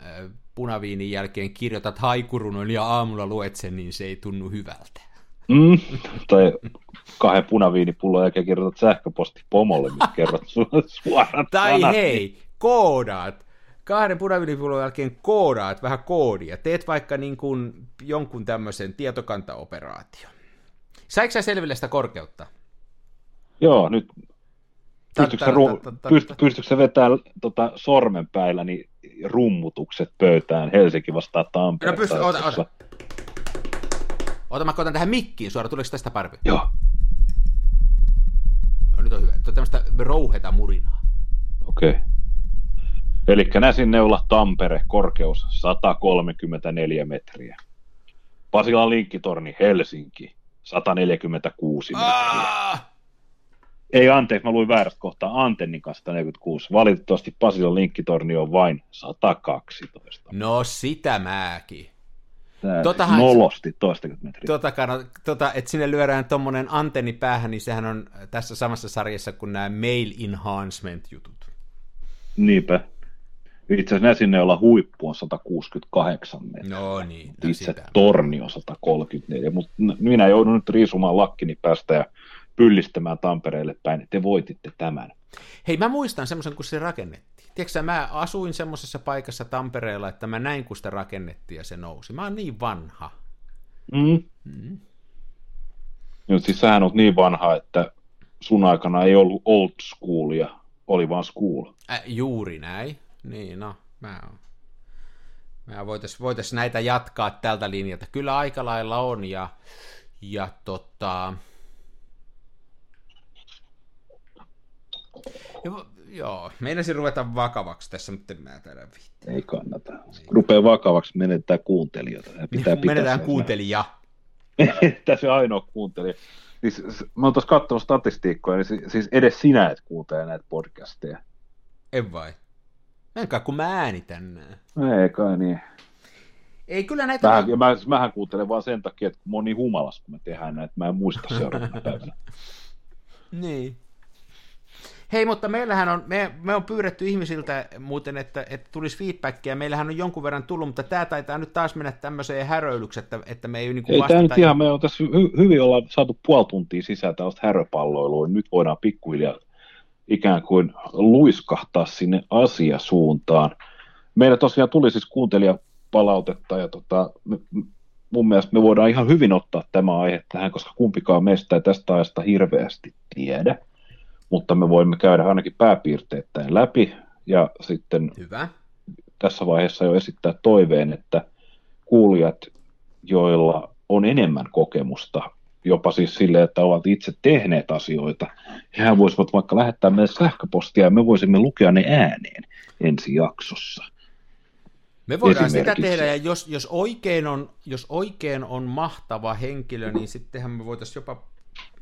punaviinin jälkeen kirjoitat haikurunon ja aamulla luet sen, niin se ei tunnu hyvältä. Mm, tai kahden punaviinipullon jälkeen kirjoitat sähköposti pomolle, missä kerrot suoraan Tai sanat. hei, koodaat kahden punaviinipullon jälkeen koodaat vähän koodia. Teet vaikka niin kuin jonkun tämmöisen tietokantaoperaation. Saiko sä selville sitä korkeutta? Joo, nyt pystytkö sä vetämään tota, sormenpäillä niin rummutukset pöytään Helsinki vastaan Tampere? No pysty, ota, ota. Ota, mä koitan tähän mikkiin suoraan, tuleeko tästä parvi? Joo. Joo, nyt on hyvä. Tuo on tämmöistä rouheta murinaa. Okei. Okay. Eli Näsinneula Tampere, korkeus 134 metriä. Pasilan linkkitorni Helsinki, 146 metriä. Ei anteeksi, mä luin väärästä kohtaa. Antennin kanssa 146. Valitettavasti Pasilan linkkitorni on vain 112. No sitä mäkin. Totahan, nolosti toistakymmentä metriä. Tota, tota, että sinne lyödään tuommoinen antenni päähän, niin sehän on tässä samassa sarjassa kuin nämä mail enhancement-jutut. Niinpä. Itse asiassa sinne olla huippu on 168 metriä. No niin. No Itse sitä. torni on 134, mutta minä joudun nyt riisumaan lakkini päästä ja pyllistämään Tampereelle päin. Te voititte tämän. Hei, mä muistan semmoisen, kun se rakennettiin. Tiedätkö mä asuin semmoisessa paikassa Tampereella, että mä näin, kun sitä rakennettiin ja se nousi. Mä oon niin vanha. Mm. Mm. No, siis sähän on niin vanha, että sun aikana ei ollut old schoolia, oli vaan school. Äh, juuri näin. Niin, no, mä oon. Mä voitais, voitais näitä jatkaa tältä linjalta. Kyllä aika lailla on, ja, ja tota... Ja, joo, meinasin ruveta vakavaksi tässä, mutta en mä täydä viittaa. Ei kannata. Ei. Rupee vakavaksi, menetään kuuntelijoita. Pitää menetään kuuntelija. Tässä on ainoa kuuntelija. Siis, mä oon tuossa katsonut statistiikkoja, niin siis edes sinä et kuuntele näitä podcasteja. En vai? Enkä kun mä äänitän Ei kai niin. Ei kyllä näitä... Mähän, mä, mähän kuuntelen vaan sen takia, että kun mä oon niin humalas, kun me tehdään näitä, mä en muista seuraavana päivänä. niin. Hei, mutta meillähän on, me, me on pyydetty ihmisiltä muuten, että, että tulisi feedbackia, meillähän on jonkun verran tullut, mutta tämä taitaa nyt taas mennä tämmöiseen häröilyksi, että, että me ei niin Ei tämä nyt ihan, me on tässä hy- hyvin olla saatu puoli tuntia sisään tällaista häröpalloilua, nyt voidaan pikkuhiljaa ikään kuin luiskahtaa sinne asiasuuntaan. Meillä tosiaan tuli siis kuuntelijapalautetta ja tota, me, mun mielestä me voidaan ihan hyvin ottaa tämä aihe tähän, koska kumpikaan meistä ei tästä ajasta hirveästi tiedä mutta me voimme käydä ainakin pääpiirteittäin läpi ja sitten Hyvä. tässä vaiheessa jo esittää toiveen, että kuulijat, joilla on enemmän kokemusta, jopa siis sille, että ovat itse tehneet asioita, hehän voisivat vaikka lähettää meille sähköpostia ja me voisimme lukea ne ääneen ensi jaksossa. Me voidaan sitä tehdä, ja jos, jos, oikein on, jos oikein on mahtava henkilö, niin sittenhän me voitaisiin jopa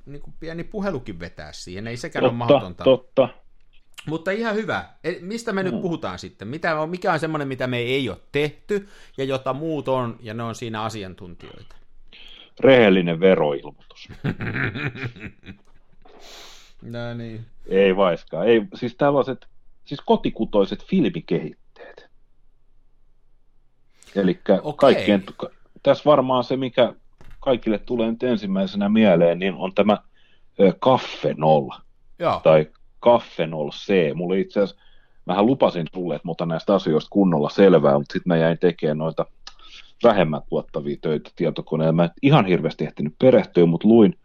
niin kuin pieni puhelukin vetää siihen, ei sekään totta, ole mahdotonta. Totta, Mutta ihan hyvä. Mistä me mm. nyt puhutaan sitten? Mitä on, mikä on semmoinen, mitä me ei ole tehty, ja jota muut on, ja ne on siinä asiantuntijoita? Rehellinen veroilmoitus. no niin. Ei vaiskaan. Ei, siis tällaiset, siis kotikutoiset filmikehitteet. Eli kaikkien, tässä varmaan se, mikä kaikille tulee nyt ensimmäisenä mieleen, niin on tämä Kaffenol. Tai Kaffenol C. Mulla itse asiassa, mähän lupasin sulle, että mutta näistä asioista kunnolla selvää, mutta sitten mä jäin tekemään noita vähemmän tuottavia töitä tietokoneella. Mä en ihan hirveästi ehtinyt perehtyä, mutta luin.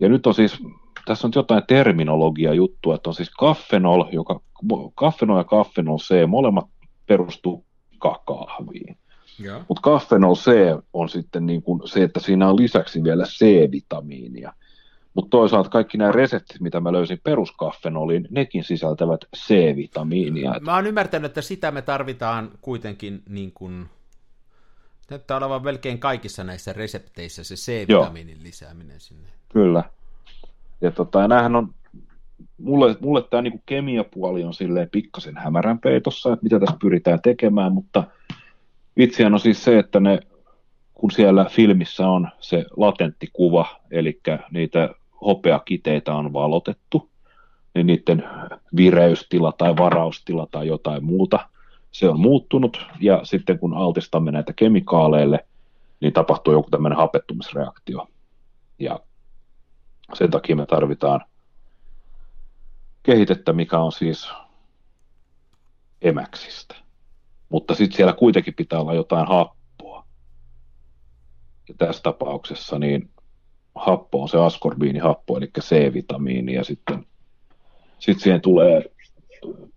Ja nyt on siis, tässä on jotain terminologia juttua, että on siis kaffenol, joka, kaffenol ja kaffenol C, molemmat perustuu kakahviin. Mutta kaffenol C on sitten niin kuin se, että siinä on lisäksi vielä C-vitamiinia. Mutta toisaalta kaikki nämä reseptit, mitä mä löysin peruskaffenoliin, nekin sisältävät C-vitamiinia. Mä oon ymmärtänyt, että sitä me tarvitaan kuitenkin niin kuin, näyttää olevan melkein kaikissa näissä resepteissä se C-vitamiinin Joo. lisääminen sinne. Kyllä. Ja tota, näähän on, mulle, mulle tämä niin kemiapuoli on silleen pikkasen hämärän peitossa, että mitä tässä pyritään tekemään, mutta – Vitsihän on siis se, että ne, kun siellä filmissä on se latentti kuva, eli niitä hopeakiteitä on valotettu, niin niiden vireystila tai varaustila tai jotain muuta, se on muuttunut, ja sitten kun altistamme näitä kemikaaleille, niin tapahtuu joku tämmöinen hapettumisreaktio. Ja sen takia me tarvitaan kehitettä, mikä on siis emäksistä mutta sitten siellä kuitenkin pitää olla jotain happoa. Ja tässä tapauksessa niin happo on se askorbiinihappo, eli C-vitamiini, ja sitten sit siihen tulee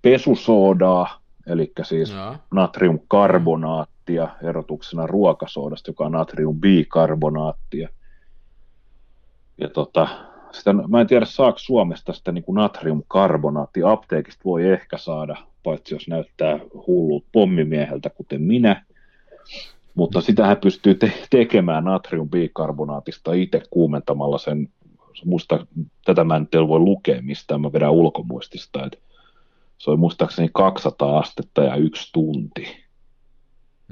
pesusoodaa, eli siis no. natriumkarbonaattia erotuksena ruokasoodasta, joka on natriumbikaarbonaattia. Ja tota, sitä, mä en tiedä saako Suomesta sitä niin natriumkarbonaattia, apteekista voi ehkä saada, paitsi jos näyttää hullut pommimieheltä, kuten minä, mutta sitähän pystyy te- tekemään natriumbikarbonaatista itse kuumentamalla sen, muista, tätä mä en voi lukea mistään, mä vedän ulkomuistista, että se on muistaakseni 200 astetta ja yksi tunti.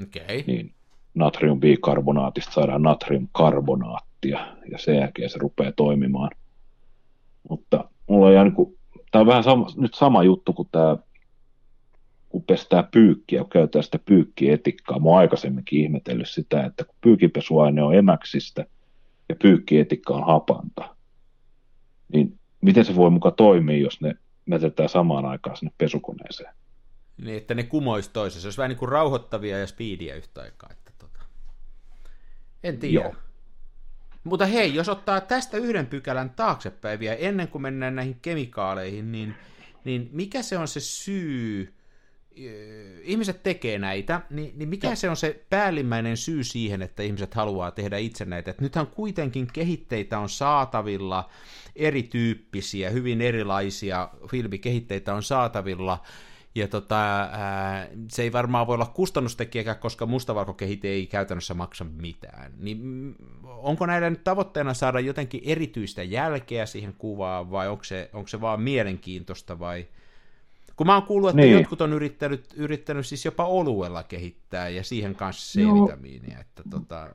Okay. Niin natriumbikarbonaatista saadaan natriumkarbonaattia ja sen jälkeen se rupeaa toimimaan. Mutta mulla on jäänyt, niin tämä on vähän sama, nyt sama juttu kuin tämä, kun pestää pyykkiä, kun käytetään sitä pyykkietikkaa. Mä oon aikaisemminkin ihmetellyt sitä, että kun pyykipesuaine on emäksistä ja pyykkietikka on hapanta, niin miten se voi muka toimia, jos ne mätetään samaan aikaan sinne pesukoneeseen? Niin, että ne kumoisi toisessa. Se olisi vähän niin kuin rauhoittavia ja speedia yhtä aikaa. Että tota... En tiedä. Joo. Mutta hei, jos ottaa tästä yhden pykälän taaksepäin vielä, ennen kuin mennään näihin kemikaaleihin, niin, niin mikä se on se syy, ihmiset tekee näitä, niin, niin mikä se on se päällimmäinen syy siihen, että ihmiset haluaa tehdä itse näitä? Et nythän kuitenkin kehitteitä on saatavilla, erityyppisiä, hyvin erilaisia filmikehitteitä on saatavilla, ja tota, ää, se ei varmaan voi olla kustannustekijäkään, koska mustavalkokehite ei käytännössä maksa mitään. Niin mm, onko näiden nyt tavoitteena saada jotenkin erityistä jälkeä siihen kuvaan, vai onko se, onko se vaan mielenkiintoista, vai... Kun mä oon kuullut, että niin. jotkut on yrittänyt, yrittänyt siis jopa oluella kehittää, ja siihen kanssa C-vitamiinia, että tota...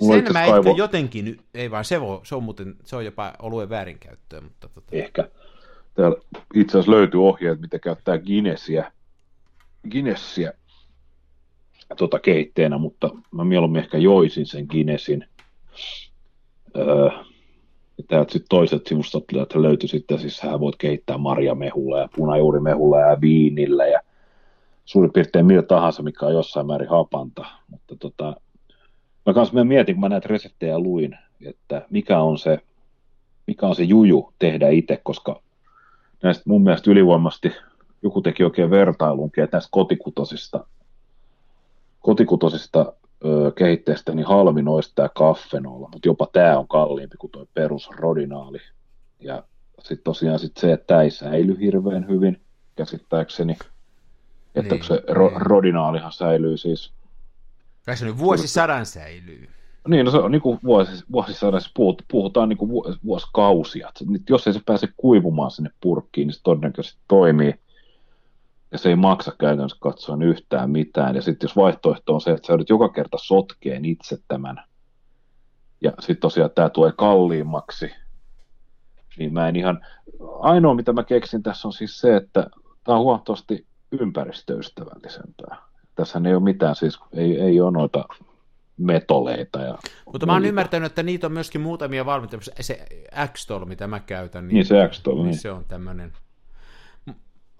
Sen mä kaivo... ehkä jotenkin, ei vaan se, voi, se on muuten, se on jopa oluen väärinkäyttöä, mutta tota... Ehkä Täällä itse asiassa löytyy ohjeet, miten käyttää Guinnessia, Guinnessia tota keitteenä, mutta mä mieluummin ehkä joisin sen Guinnessin. Öö, täältä sitten toiset sivustot että löytyi sitten, siis sä voit keittää marjamehulla ja punajuurimehulla ja viinillä ja suurin piirtein millä tahansa, mikä on jossain määrin hapanta. Mutta tota, mä kanssa mä mietin, kun mä näitä reseptejä luin, että mikä on se, mikä on se juju tehdä itse, koska näistä mun mielestä ylivoimasti joku teki oikein vertailunkin, että näistä kotikutosista, kotikutosista ö, kehitteistä niin halvin olisi tämä kaffenolla, mutta jopa tämä on kalliimpi kuin tuo perus rodinaali. Ja sitten tosiaan sit se, että tämä ei säily hirveän hyvin, käsittääkseni. Että niin, se ro- niin. rodinaalihan säilyy siis... Kai se nyt vuosisadan säilyy. Niin, no se on niin kuin vuosis, vuosisadassa puhut, puhutaan niin kuin vuosikausia. Jos ei se pääse kuivumaan sinne purkkiin, niin se todennäköisesti toimii. Ja se ei maksa käytännössä katsoen yhtään mitään. Ja sitten jos vaihtoehto on se, että sä joudut joka kerta sotkeen itse tämän, ja sitten tosiaan tämä tulee kalliimmaksi, niin mä en ihan... Ainoa, mitä mä keksin tässä on siis se, että tämä on huomattavasti ympäristöystävällisempää. Tässä ei ole mitään, siis ei, ei ole noita metoleita. Ja Mutta mä oon ymmärtänyt, että niitä on myöskin muutamia valmiita. Se x mitä mä käytän, niin, niin se niin, niin. se on tämmöinen.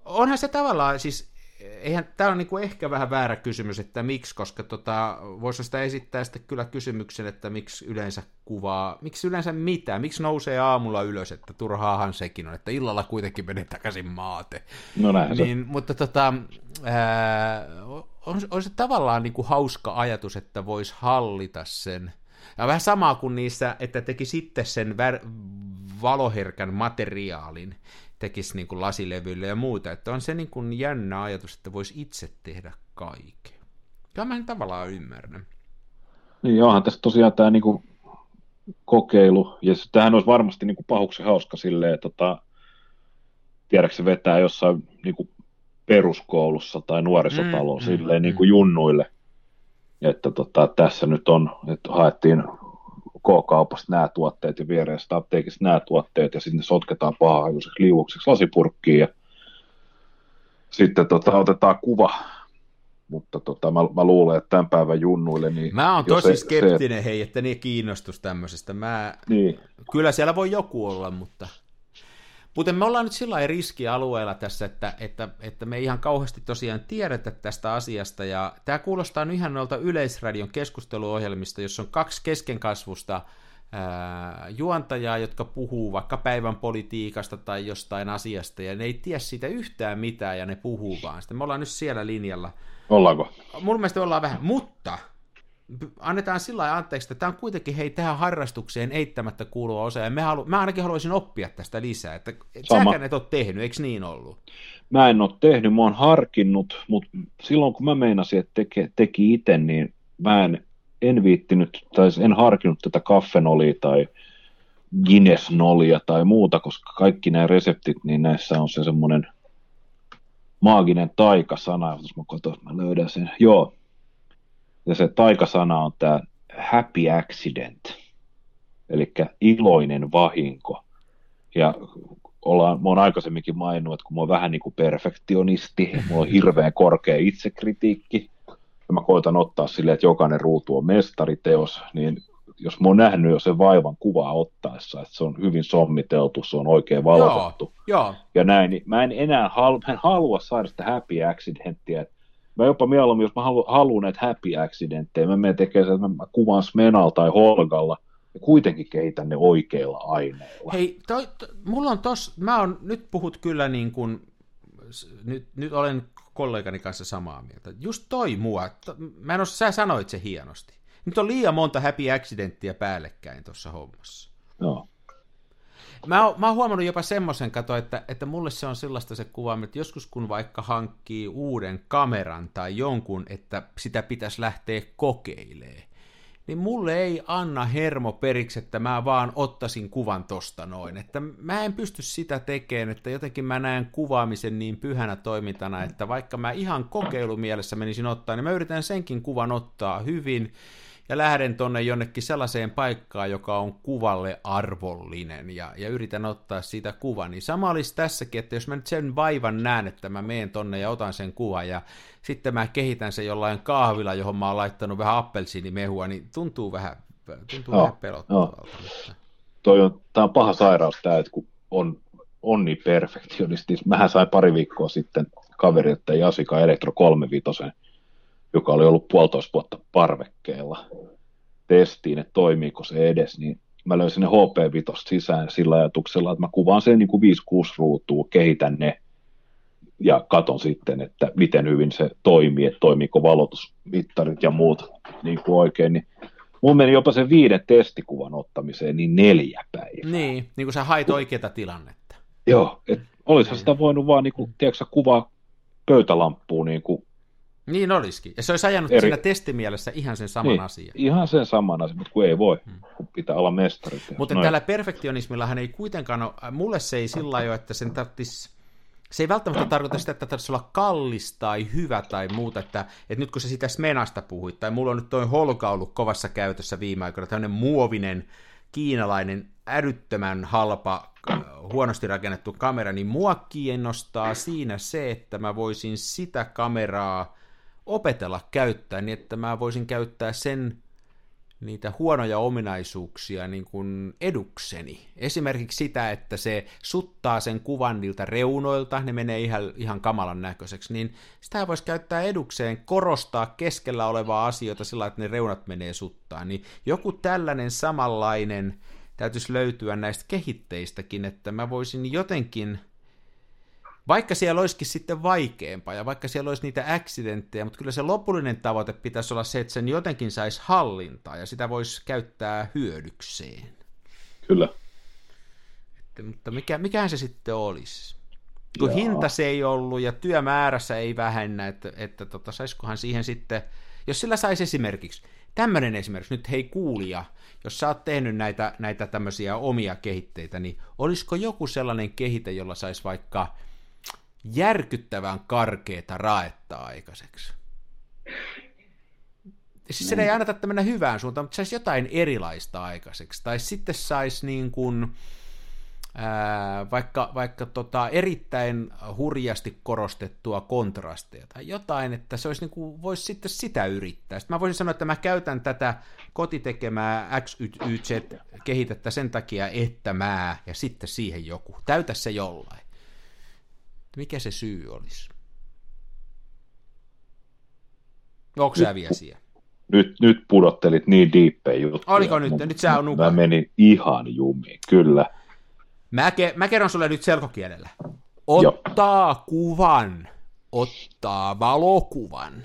Onhan se tavallaan, siis eihän tämä on niinku ehkä vähän väärä kysymys, että miksi, koska tota, voisi sitä esittää sitten kyllä kysymyksen, että miksi yleensä kuvaa, miksi yleensä mitä, miksi nousee aamulla ylös, että turhaahan sekin on, että illalla kuitenkin menee takaisin maate. No näin niin. Mutta tota, ää, on, on se tavallaan niinku hauska ajatus, että voisi hallita sen. Ja vähän samaa kuin niissä, että teki sitten sen vär, valoherkän materiaalin, tekisi niin kuin lasilevyille ja muuta. Että on se niin kuin jännä ajatus, että voisi itse tehdä kaiken. Kyllä mä en tavallaan ymmärrä. Niin onhan tässä tosiaan tämä niin kuin kokeilu, ja tämähän olisi varmasti niin kuin pahuksi hauska silleen, että tota, tiedätkö se vetää jossain niin kuin peruskoulussa tai nuorisotaloon mm, silleen mm, niin kuin junnuille, että tota, tässä nyt on, että haettiin K-kaupasta nämä tuotteet ja viereistä apteekista nämä tuotteet ja sitten ne sotketaan pahahajuiseksi liuukseksi lasipurkkiin ja sitten tota, otetaan kuva mutta tota, mä, mä luulen, että tämän päivän junnuille... Niin mä oon tosi se, skeptinen, se, hei, että niin kiinnostus tämmöisestä. Mä, niin. Kyllä siellä voi joku olla, mutta... Mutta me ollaan nyt sillä riskialueella tässä, että, että, että me ei ihan kauheasti tosiaan tiedetä tästä asiasta, ja tämä kuulostaa nyt ihan noilta Yleisradion keskusteluohjelmista, jossa on kaksi keskenkasvusta ää, juontajaa, jotka puhuu vaikka päivän politiikasta tai jostain asiasta, ja ne ei tiedä siitä yhtään mitään, ja ne puhuu vaan. Sitten me ollaan nyt siellä linjalla. Ollaanko? Mun mielestä ollaan vähän, mutta annetaan sillä lailla anteeksi, että tämä on kuitenkin hei tähän harrastukseen eittämättä kuuluva osa, ja mä, halu, mä ainakin haluaisin oppia tästä lisää, että et säkään et ole tehnyt, eikö niin ollut? Mä en ole tehnyt, mä oon harkinnut, mutta silloin kun mä meinasin, että teke, teki itse, niin mä en, en viittinyt, tai en harkinnut tätä kaffenolia tai Guinness-nolia tai muuta, koska kaikki nämä reseptit, niin näissä on se semmoinen maaginen taikasana, jos mä katson, mä löydän sen. Joo, ja se taikasana on tämä happy accident, eli iloinen vahinko. Ja ollaan, mä oon aikaisemminkin maininnut, että kun mä oon vähän niin kuin perfektionisti, mulla on hirveän korkea itsekritiikki, ja mä koitan ottaa silleen, että jokainen ruutu on mestariteos, niin jos mä oon nähnyt jo sen vaivan kuvaa ottaessa, että se on hyvin sommiteltu, se on oikein valotettu, joo, joo. ja näin, niin mä en enää halu, mä en halua saada sitä happy accidenttiä, että Mä jopa mieluummin, jos mä halu, haluan näitä happy accidenttejä, mä menen tekemään sen, että mä kuvaan Smenal tai Holgalla, ja kuitenkin keitän ne oikeilla aineilla. Hei, toi, to, mulla on tos, mä on, nyt puhut kyllä niin kuin, nyt, nyt olen kollegani kanssa samaa mieltä. Just toi mua, to, mä en ole, sä sanoit se hienosti. Nyt on liian monta happy accidenttiä päällekkäin tuossa hommassa. Joo. Mä oon, mä oon huomannut jopa semmoisen kato, että, että mulle se on sellaista se kuva, että joskus kun vaikka hankkii uuden kameran tai jonkun, että sitä pitäisi lähteä kokeilemaan, niin mulle ei anna hermo periksi, että mä vaan ottaisin kuvan tosta noin. Että mä en pysty sitä tekemään, että jotenkin mä näen kuvaamisen niin pyhänä toimintana, että vaikka mä ihan kokeilumielessä menisin ottaa, niin mä yritän senkin kuvan ottaa hyvin, ja lähden tonne jonnekin sellaiseen paikkaan, joka on kuvalle arvollinen, ja, ja yritän ottaa siitä kuvan. Niin sama olisi tässäkin, että jos mä nyt sen vaivan näen, että mä meen tonne ja otan sen kuvan, ja sitten mä kehitän sen jollain kahvilla, johon mä oon laittanut vähän appelsiinimehua, niin tuntuu vähän, tuntuu no, vähän pelottavalta. No. Toi on, tää on paha sairaus tämä, että kun on, on niin perfektionisti. Mähän sain pari viikkoa sitten kaverilta Jasika Elektro 35, joka oli ollut puolitoista vuotta parvekkeella testiin, että toimiiko se edes, niin mä löysin ne HP5 sisään sillä ajatuksella, että mä kuvaan sen niin kuin 5-6 ruutua, kehitän ne ja katon sitten, että miten hyvin se toimii, että toimiiko valotusmittarit ja muut niin kuin oikein, niin mun meni jopa sen viiden testikuvan ottamiseen niin neljä päivää. Niin, niin kuin sä hait oikeata tilannetta. Joo, että olisihan niin. sitä voinut vaan, niin kuin, tiedätkö, kuvaa pöytälamppuun niin kuin niin olisikin. Ja se olisi ajanut eri... siinä testimielessä ihan sen saman niin, asian. Ihan sen saman asian, mutta kun ei voi, hmm. kun pitää olla mestari. Mutta tällä perfektionismillahan ei kuitenkaan ole, mulle se ei sillä jo, että sen tarvitsisi se ei välttämättä tarkoita sitä, että tarvitsisi olla kallis tai hyvä tai muuta, että, että nyt kun sä sitä Smenasta puhuit, tai mulla on nyt toi Holka ollut kovassa käytössä viime aikoina, tämmöinen muovinen kiinalainen älyttömän halpa, äh, huonosti rakennettu kamera, niin mua kiinnostaa siinä se, että mä voisin sitä kameraa opetella käyttää niin, että mä voisin käyttää sen niitä huonoja ominaisuuksia niin kuin edukseni. Esimerkiksi sitä, että se suttaa sen kuvan niiltä reunoilta, ne menee ihan, ihan kamalan näköiseksi, niin sitä voisi käyttää edukseen, korostaa keskellä olevaa asioita sillä että ne reunat menee suttaan. Niin joku tällainen samanlainen täytyisi löytyä näistä kehitteistäkin, että mä voisin jotenkin vaikka siellä olisikin sitten vaikeampaa ja vaikka siellä olisi niitä accidenttejä, mutta kyllä se lopullinen tavoite pitäisi olla se, että sen jotenkin saisi hallintaa ja sitä voisi käyttää hyödykseen. Kyllä. Että, mutta mikä, mikähän se sitten olisi? Kun Jaa. hinta se ei ollut ja työmäärässä ei vähennä, että, että tota, saisikohan siihen sitten, jos sillä saisi esimerkiksi, tämmöinen esimerkiksi, nyt hei kuulija, jos sä oot tehnyt näitä, näitä tämmöisiä omia kehitteitä, niin olisiko joku sellainen kehite, jolla saisi vaikka järkyttävän karkeeta raetta aikaiseksi. Siis se ei aina tarvitse mennä hyvään suuntaan, mutta saisi jotain erilaista aikaiseksi. Tai sitten saisi niin kuin, ää, vaikka, vaikka tota erittäin hurjasti korostettua kontrasteja tai jotain, että se olisi niin kuin, voisi sitten sitä yrittää. Sitten mä voisin sanoa, että mä käytän tätä kotitekemää XYZ-kehitettä sen takia, että mä, ja sitten siihen joku. Täytä se jollain. Mikä se syy olisi? Onko sä vielä siellä? Nyt, nyt pudottelit niin diippejä juttuja. Oliko nyt? Nyt sä on nuka. Mä menin ihan jumiin, kyllä. Mä, ke, mä kerron sulle nyt selkokielellä. Ottaa jo. kuvan. Ottaa valokuvan.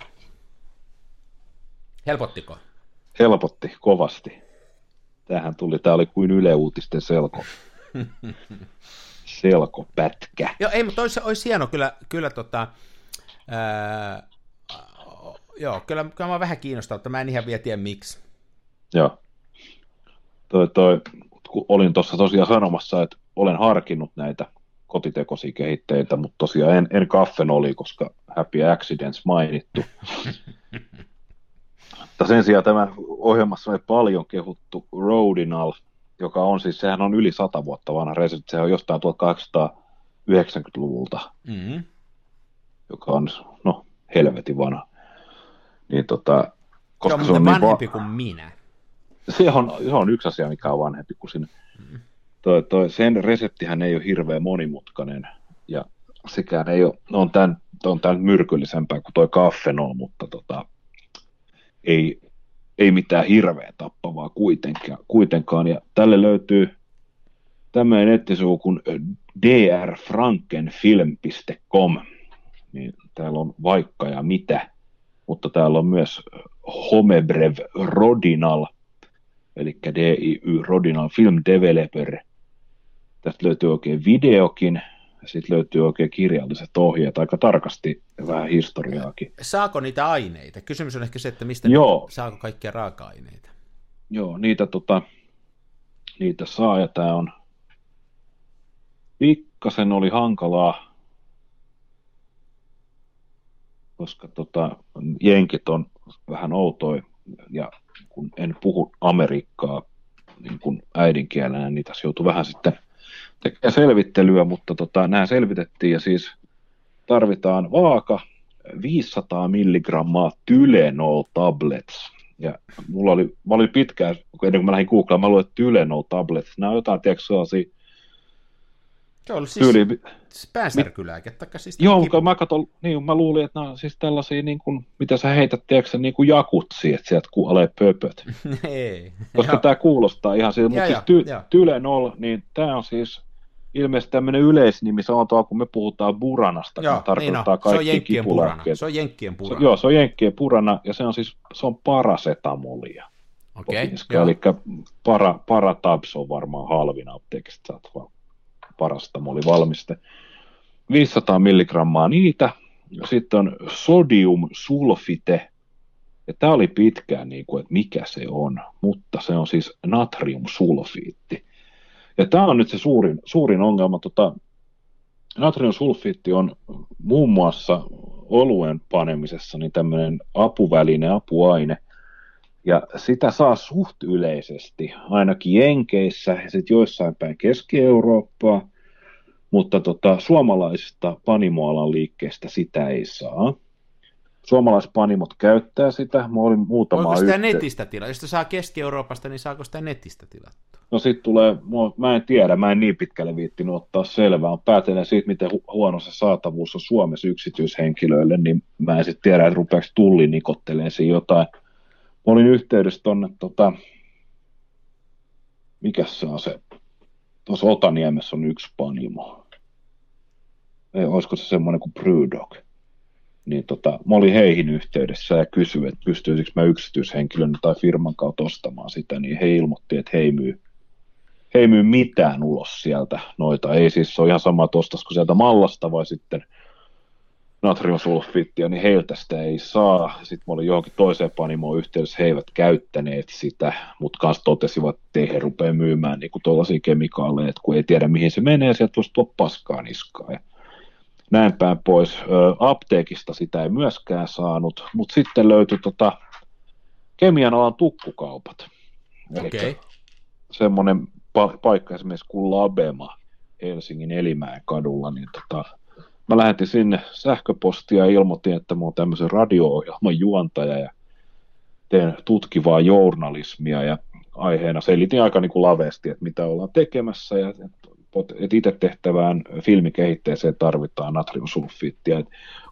Helpottiko? Helpotti, kovasti. Tähän tuli, tää oli kuin Yle Uutisten selko. selkopätkä. Joo, ei, mutta olisi, olisi hieno kyllä, kyllä tota, ää, joo, kyllä, kyllä mä vähän kiinnostaa, mutta mä en ihan vielä tiedä miksi. Joo. Toi, toi, kun olin tuossa tosiaan sanomassa, että olen harkinnut näitä kotitekoisia kehitteitä, mutta tosiaan en, en kaffen oli, koska Happy Accidents mainittu. mutta sen sijaan tämä ohjelmassa on paljon kehuttu Rodinal – joka on siis, sehän on yli sata vuotta vanha resepti, se on jostain 1890-luvulta, mm-hmm. joka on, no, helvetin vanha. Niin tota, koska se on, se on vanhempi niin va- kuin minä. Se on, se on yksi asia, mikä on vanhempi kuin sinä. Mm-hmm. Toi, toi, sen reseptihän ei ole hirveän monimutkainen, ja sekään ei ole, on tämän, on tämän myrkyllisempää kuin toi kaffenol, mutta tota, ei, ei mitään hirveä tappavaa kuitenkaan. kuitenkaan. Ja tälle löytyy tämmöinen nettisivu kuin drfrankenfilm.com. Niin täällä on vaikka ja mitä, mutta täällä on myös Homebrev Rodinal, eli DIY Rodinal Film Developer. Tästä löytyy oikein videokin, sitten löytyy oikein kirjalliset ohjeet, aika tarkasti vähän historiaakin. Saako niitä aineita? Kysymys on ehkä se, että mistä Joo. Niitä, saako kaikkia raaka-aineita? Joo, niitä, tota, niitä saa, ja tämä on pikkasen oli hankalaa, koska tota, jenkit on vähän outoja, ja kun en puhu amerikkaa niin kuin äidinkielenä, niin tässä joutui vähän sitten tekemään selvittelyä, mutta tota, nämä selvitettiin ja siis tarvitaan vaaka, 500 milligrammaa Tylenol tablets. Ja mulla oli, mä olin pitkään, ennen kuin mä lähdin googlaamaan, mä luin Tylenol tablets. Nämä on jotain, tiedätkö, sellaisia se on siis tyyli... päänsärkylääke. Siis Joo, mutta mä, katson, niin, mä luulin, että nämä on siis tällaisia, niin kuin, mitä sä heität, tiedätkö, niin kuin jakutsi, että sieltä kuolee pöpöt. Ei. Koska tämä kuulostaa ihan siltä, mutta siis ty, Tylenol, niin tämä on siis ilmeisesti tämmöinen yleisnimi, se on tuo, kun me puhutaan buranasta, joo, kun tarkoittaa niin kaikki se on. Se on jenkkien purana. Se, joo, se on jenkkien purana, ja se on siis se on parasetamolia. Okei, okay, Eli para, paratabs on varmaan halvin apteekista, saat vaan parastamoli valmiste. 500 milligrammaa niitä, sitten on sodium sulfite, ja tämä oli pitkään, niin kuin, että mikä se on, mutta se on siis natriumsulfiitti. Ja tämä on nyt se suurin, suurin ongelma. Tota, natriumsulfiitti on muun muassa oluen panemisessa niin tämmöinen apuväline, apuaine, ja sitä saa suht yleisesti, ainakin Jenkeissä ja sitten joissain päin Keski-Eurooppaa, mutta tota, suomalaisista panimoalan liikkeestä sitä ei saa suomalaispanimot käyttää sitä. Mä olin muutama Voiko sitä yhteen. netistä tilata? Jos saa Keski-Euroopasta, niin saako sitä netistä tilattua? No sit tulee, mä en tiedä, mä en niin pitkälle viittinyt ottaa selvää. On päätellen siitä, miten hu- huono se saatavuus on Suomessa yksityishenkilöille, niin mä en sitten tiedä, että rupeaako tulli nikottelee siinä jotain. Mä olin yhteydessä tonne, tota, mikä se on se, tuossa Otaniemessä on yksi panimo. Ei, olisiko se semmoinen kuin Brewdog? niin tota, mä olin heihin yhteydessä ja kysyin, että pystyisikö mä yksityishenkilön tai firman kautta ostamaan sitä, niin he ilmoitti, että he ei myy, ei myy mitään ulos sieltä noita. Ei siis se ole ihan sama, että ostaisiko sieltä mallasta vai sitten natriumsulfiittia, niin heiltä sitä ei saa. Sitten mä olin johonkin toiseen panimoon yhteydessä, he eivät käyttäneet sitä, mutta kanssa totesivat, että ei he rupea myymään niin tuollaisia kemikaaleja, että kun ei tiedä mihin se menee, sieltä voisi tuoda paskaa niskaa. Ja näin päin pois. Apteekista sitä ei myöskään saanut, mutta sitten löytyi tota, kemian alan tukkukaupat. Okay. Semmoinen pa- paikka esimerkiksi kuin Labema Helsingin Elimäen kadulla, niin tota, mä lähetin sinne sähköpostia ja ilmoitin, että mä oon tämmöisen radio-ohjelman juontaja ja teen tutkivaa journalismia ja aiheena selitin aika niin kuin laveasti, että mitä ollaan tekemässä ja että itse tehtävään filmikehitteeseen tarvitaan natriumsulfiittia.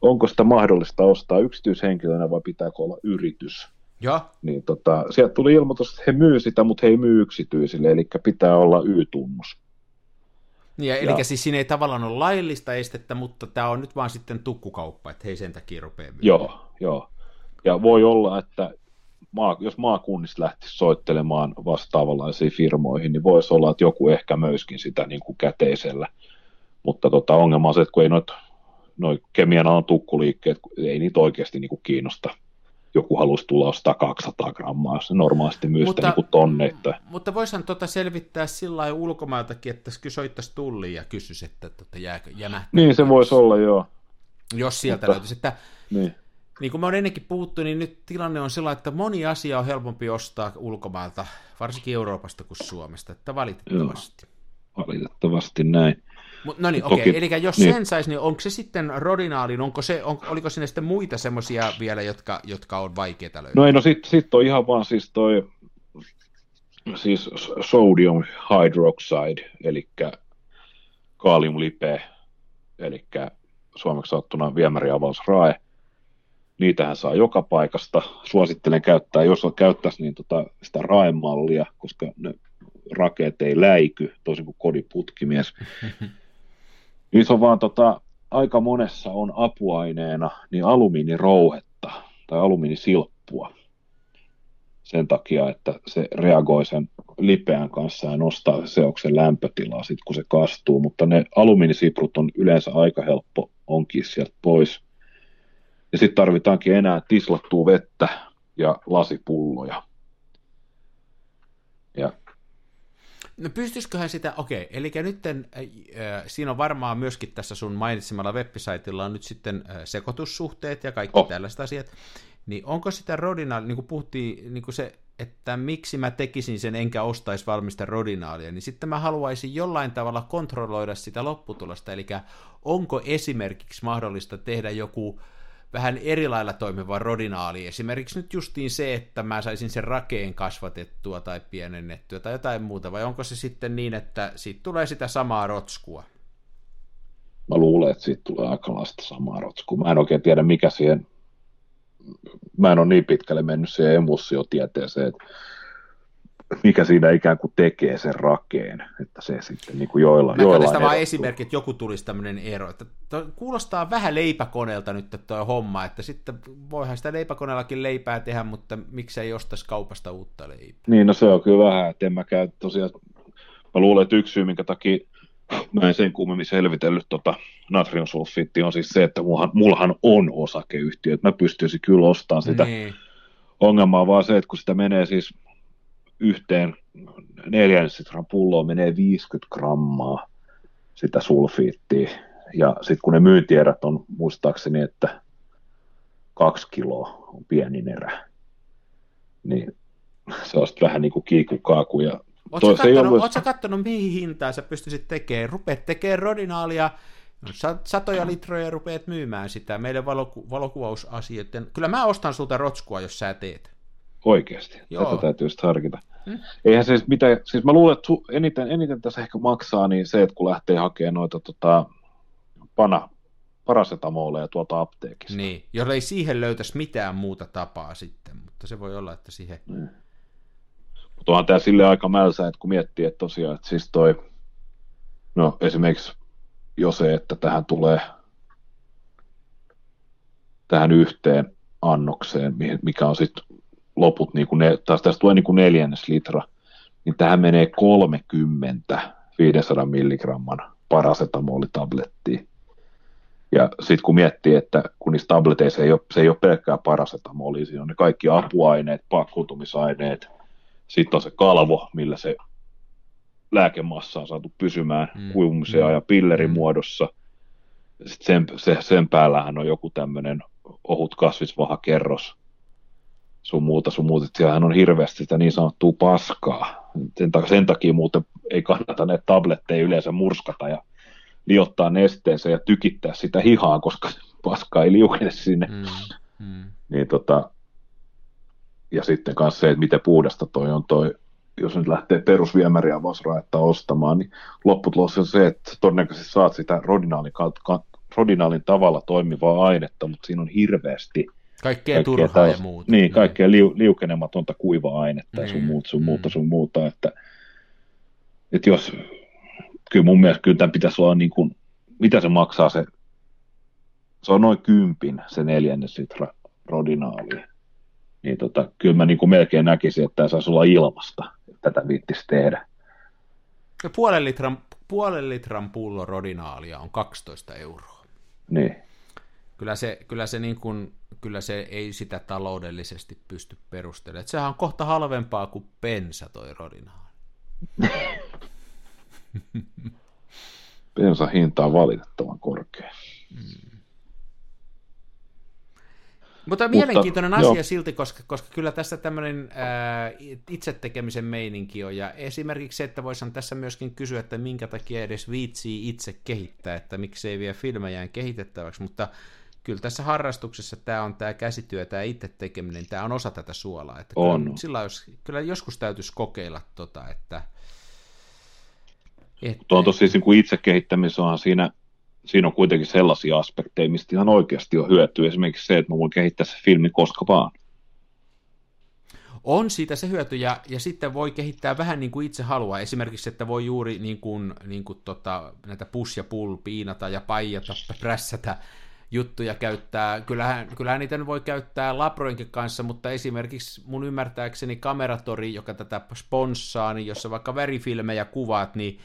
Onko sitä mahdollista ostaa yksityishenkilönä vai pitääkö olla yritys? Ja. Niin tota, sieltä tuli ilmoitus, että he myy sitä, mutta he ei myy yksityisille, eli pitää olla Y-tunnus. Niin, ja, eli siis siinä ei tavallaan ole laillista estettä, mutta tämä on nyt vaan sitten tukkukauppa, että hei sen takia rupeaa myymään. Joo, joo. Ja voi olla, että maa, jos maakunnista lähtisi soittelemaan vastaavanlaisiin firmoihin, niin voisi olla, että joku ehkä möyskin sitä niin kuin käteisellä. Mutta tota, ongelma on se, että kun ei noit, noit kemian alan tukkuliikkeet, ei niitä oikeasti niin kuin kiinnosta joku haluaisi tulla ostaa 200 grammaa, jos se normaalisti myy sitä niin tonneita. Mutta voisihan tota selvittää sillä lailla ulkomailtakin, että soittaisi tulliin ja kysyisi, että tota, jääkö jämähtää. Niin se voisi olla, joo. Jos sieltä Mutta, löytyisi, että niin niin kuin me on ennenkin puhuttu, niin nyt tilanne on sellainen, että moni asia on helpompi ostaa ulkomailta, varsinkin Euroopasta kuin Suomesta, että valitettavasti. Joo, valitettavasti näin. Mut, no niin, okei, okay. eli jos niin. sen saisi, niin onko se sitten rodinaalin, onko se, on, oliko sinne sitten muita semmoisia vielä, jotka, jotka on vaikeita löytää? No ei, no sitten sit on ihan vaan siis toi, siis sodium hydroxide, eli kaaliumlipe, eli suomeksi saattuna viemäriavausrae, niitähän saa joka paikasta. Suosittelen käyttää, jos käyttäisi niin tota, sitä raemallia, koska ne rakeet ei läiky, toisin kuin kodiputkimies. niin se on vaan tota, aika monessa on apuaineena niin alumiinirouhetta tai alumiinisilppua. Sen takia, että se reagoi sen lipeän kanssa ja nostaa seoksen lämpötilaa sitten, kun se kastuu, mutta ne alumiinisiprut on yleensä aika helppo onkin sieltä pois – ja sitten tarvitaankin enää tislattua vettä ja lasipulloja. Ja No pystyisiköhän sitä, okei, eli nyt äh, siinä on varmaan myöskin tässä sun mainitsemalla websiteilla on nyt sitten äh, sekoitussuhteet ja kaikki oh. tällaiset asiat, niin onko sitä rodina, niin kuin puhuttiin, niin kuin se, että miksi mä tekisin sen enkä ostaisi valmista rodinaalia, niin sitten mä haluaisin jollain tavalla kontrolloida sitä lopputulosta, eli onko esimerkiksi mahdollista tehdä joku vähän eri lailla toimiva rodinaali. Esimerkiksi nyt justiin se, että mä saisin sen rakeen kasvatettua tai pienennettyä tai jotain muuta, vai onko se sitten niin, että siitä tulee sitä samaa rotskua? Mä luulen, että siitä tulee aika sitä samaa rotskua. Mä en oikein tiedä, mikä siihen... Mä en ole niin pitkälle mennyt siihen emulsiotieteeseen, että mikä siinä ikään kuin tekee sen rakeen, että se sitten niin kuin joilla, Mä joilla tästä vaan esimerkki, että joku tulisi tämmöinen ero. Että kuulostaa vähän leipäkoneelta nyt tuo homma, että sitten voihan sitä leipäkoneellakin leipää tehdä, mutta miksei ostaisi kaupasta uutta leipää. Niin, no se on kyllä vähän, että en mä käy tosiaan, mä luulen, että yksi syy, minkä takia mä en sen kummemmin selvitellyt tota natriumsulfiittia on siis se, että mullahan, mullahan on osakeyhtiö, että mä pystyisin kyllä ostamaan sitä. Niin. Ongelma on vaan se, että kun sitä menee siis yhteen neljännestran pulloon menee 50 grammaa sitä sulfiittia. Ja sitten kun ne myyntierät on muistaakseni, että kaksi kiloa on pienin erä, niin se on vähän niin kuin kiikukaaku. Ja Oletko kattonut, ollut... kattonut, mihin hintaan sä pystyisit tekemään? Rupeat tekemään rodinaalia, satoja litroja rupeat myymään sitä meidän valoku- valokuvausasioiden. Kyllä mä ostan sulta rotskua, jos sä teet. Oikeasti, Joo. tätä täytyy just harkita. Hmm? Eihän siis mitä, siis mä luulen, että eniten, eniten tässä ehkä maksaa niin se, että kun lähtee hakemaan noita tota, pana, parasetamoleja tuolta apteekista. Niin, jos ei siihen löytäisi mitään muuta tapaa sitten, mutta se voi olla, että siihen... Niin. Mutta onhan tämä sille aika mälsä, että kun miettii, että tosiaan, että siis toi, no esimerkiksi jo se, että tähän tulee tähän yhteen annokseen, mikä on sitten loput, niin kuin ne, taas tästä tulee niin kuin neljännes litra, niin tähän menee 30 500 milligramman parasetamolitablettia. Ja sitten kun miettii, että kun niissä tableteissa ei ole, se ei ole pelkkää parasetamolia, siinä on ne kaikki apuaineet, pakkutumisaineet, sitten on se kalvo, millä se lääkemassa on saatu pysymään mm. kuivumiseen mm. ja pillerin mm. muodossa. Sitten sen, se, sen päällähän on joku tämmöinen ohut kasvisvahakerros, sun muuta, sun muuta. Siellähän on hirveästi sitä niin sanottua paskaa. Sen, takia, sen takia muuten ei kannata ne tabletteja yleensä murskata ja liottaa nesteeseen ja tykittää sitä hihaa, koska paska ei liukene sinne. Mm, mm. Niin tota, ja sitten kanssa se, että miten puhdasta toi on toi, jos nyt lähtee perusviemäriä vasraetta ostamaan, niin lopputulos on se, että todennäköisesti saat sitä rodinaalin, rodinaalin tavalla toimivaa ainetta, mutta siinä on hirveästi – Kaikkea turhaa taas, ja muuta. Niin, kaikkea liu, liukenematonta kuiva-ainetta ja sun mm, muuta, sun muuta, mm. sun muuta, että, että jos, kyllä mun mielestä kyllä tämän pitäisi olla niin kuin, mitä se maksaa se, se on noin kympin se neljännes litra rodinaali. Niin tota, kyllä mä niin kuin melkein näkisin, että tämä saisi olla ilmasta, että tätä viittisi tehdä. Ja puolen litran, puolen litran pullo rodinaalia on 12 euroa. Niin. Kyllä se, kyllä se niin kuin, kyllä se ei sitä taloudellisesti pysty perustelemaan. Sehän on kohta halvempaa kuin pensa toi rodinaali. Pensa hinta on valitettavan korkea. Mm. Mutta mielenkiintoinen Mutta, asia joo. silti, koska, koska kyllä tässä tämmöinen itse tekemisen meininki on, ja esimerkiksi se, että voisin tässä myöskin kysyä, että minkä takia edes viitsii itse kehittää, että miksei vie filmejään kehitettäväksi, mutta kyllä tässä harrastuksessa tämä on tämä käsityö, tämä itse tekeminen, tämä on osa tätä suolaa. Että on. Kyllä, sillä jos, kyllä joskus täytyisi kokeilla, tota, että... että... Tuo on tosi siis niin kuin itse kehittämisessä siinä, siinä on kuitenkin sellaisia aspekteja, mistä ihan oikeasti on hyötyä. Esimerkiksi se, että mä voin kehittää se filmi koska vaan. On siitä se hyöty, ja, ja sitten voi kehittää vähän niin kuin itse haluaa. Esimerkiksi, että voi juuri niin kuin, niin kuin tota, näitä push ja pull piinata ja paijata, prässätä juttuja käyttää. Kyllähän, kyllähän niitä voi käyttää Labroinkin kanssa, mutta esimerkiksi mun ymmärtääkseni Kameratori, joka tätä sponssaa, niin jos sä vaikka värifilmejä kuvaat, niin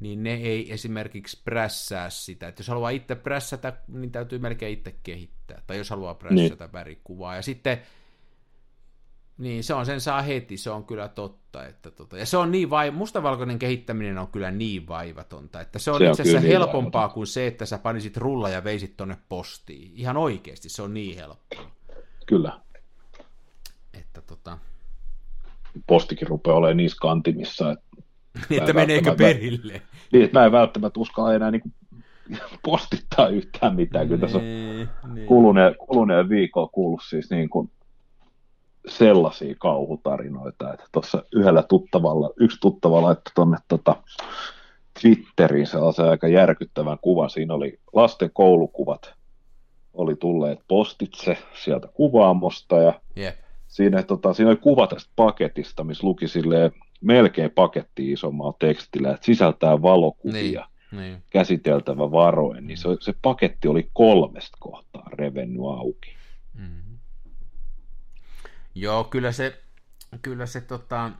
niin ne ei esimerkiksi prässää sitä. Että jos haluaa itse prässätä, niin täytyy melkein itse kehittää. Tai jos haluaa prässätä niin. värikuvaa. Ja sitten niin, se on sen saa heti, se on kyllä totta. Että tota, ja se on niin vai, mustavalkoinen kehittäminen on kyllä niin vaivatonta, että se on se itse asiassa niin helpompaa vaivaton. kuin se, että sä panisit rulla ja veisit tonne postiin. Ihan oikeasti, se on niin helppoa. Kyllä. Että tota... postikin rupeaa olemaan niissä kantimissa. Että niin, että meneekö perille? Niin, että mä en välttämättä uskalla enää niin postittaa yhtään mitään. Kyllä tässä on niin, niin. kuluneen, kuluneen viikolla kuullut siis niin kuin sellaisia kauhutarinoita, että tuossa yhdellä tuttavalla, yksi tuttava laittoi tuonne tota, Twitteriin sellaisen aika järkyttävän kuvan. Siinä oli lasten koulukuvat, oli tulleet postitse sieltä kuvaamosta ja yep. siinä, tota, siinä oli kuva tästä paketista, missä luki silleen melkein paketti isommalla tekstillä, että sisältää valokuvia, niin, niin. käsiteltävä varoen, niin se, se paketti oli kolmesta kohtaa revennyt auki. Mm-hmm. Joo, kyllä se, kyllä se tota,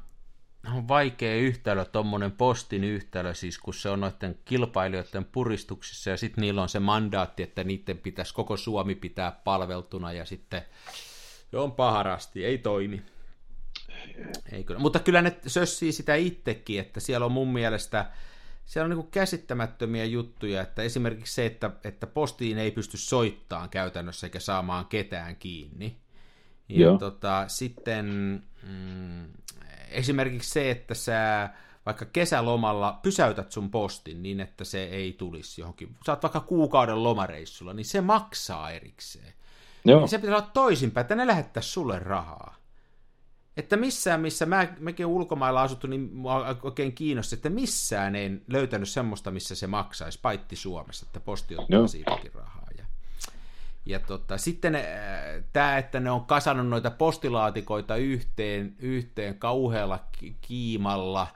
on vaikea yhtälö, tuommoinen postin yhtälö, siis kun se on noiden kilpailijoiden puristuksissa ja sitten niillä on se mandaatti, että niiden pitäisi koko Suomi pitää palveltuna ja sitten se on paharasti, ei toimi. Ei kyllä. Mutta kyllä ne sössii sitä itsekin, että siellä on mun mielestä siellä on niin käsittämättömiä juttuja, että esimerkiksi se, että, että postiin ei pysty soittamaan käytännössä eikä saamaan ketään kiinni. Ja Joo. Tota, sitten mm, esimerkiksi se, että sä vaikka kesälomalla pysäytät sun postin niin, että se ei tulisi johonkin, oot vaikka kuukauden lomareissulla, niin se maksaa erikseen. Joo. Niin se pitää olla toisinpäin, että ne lähettäisi sulle rahaa. Että missään, missä mä, mäkin ulkomailla asuttu, niin mua oikein kiinnosti, että missään en löytänyt semmoista, missä se maksaisi, paitti Suomessa, että posti ottaa Joo. siitäkin rahaa. Ja, tota, sitten äh, tämä, että ne on kasannut noita postilaatikoita yhteen, yhteen kauhealla kiimalla,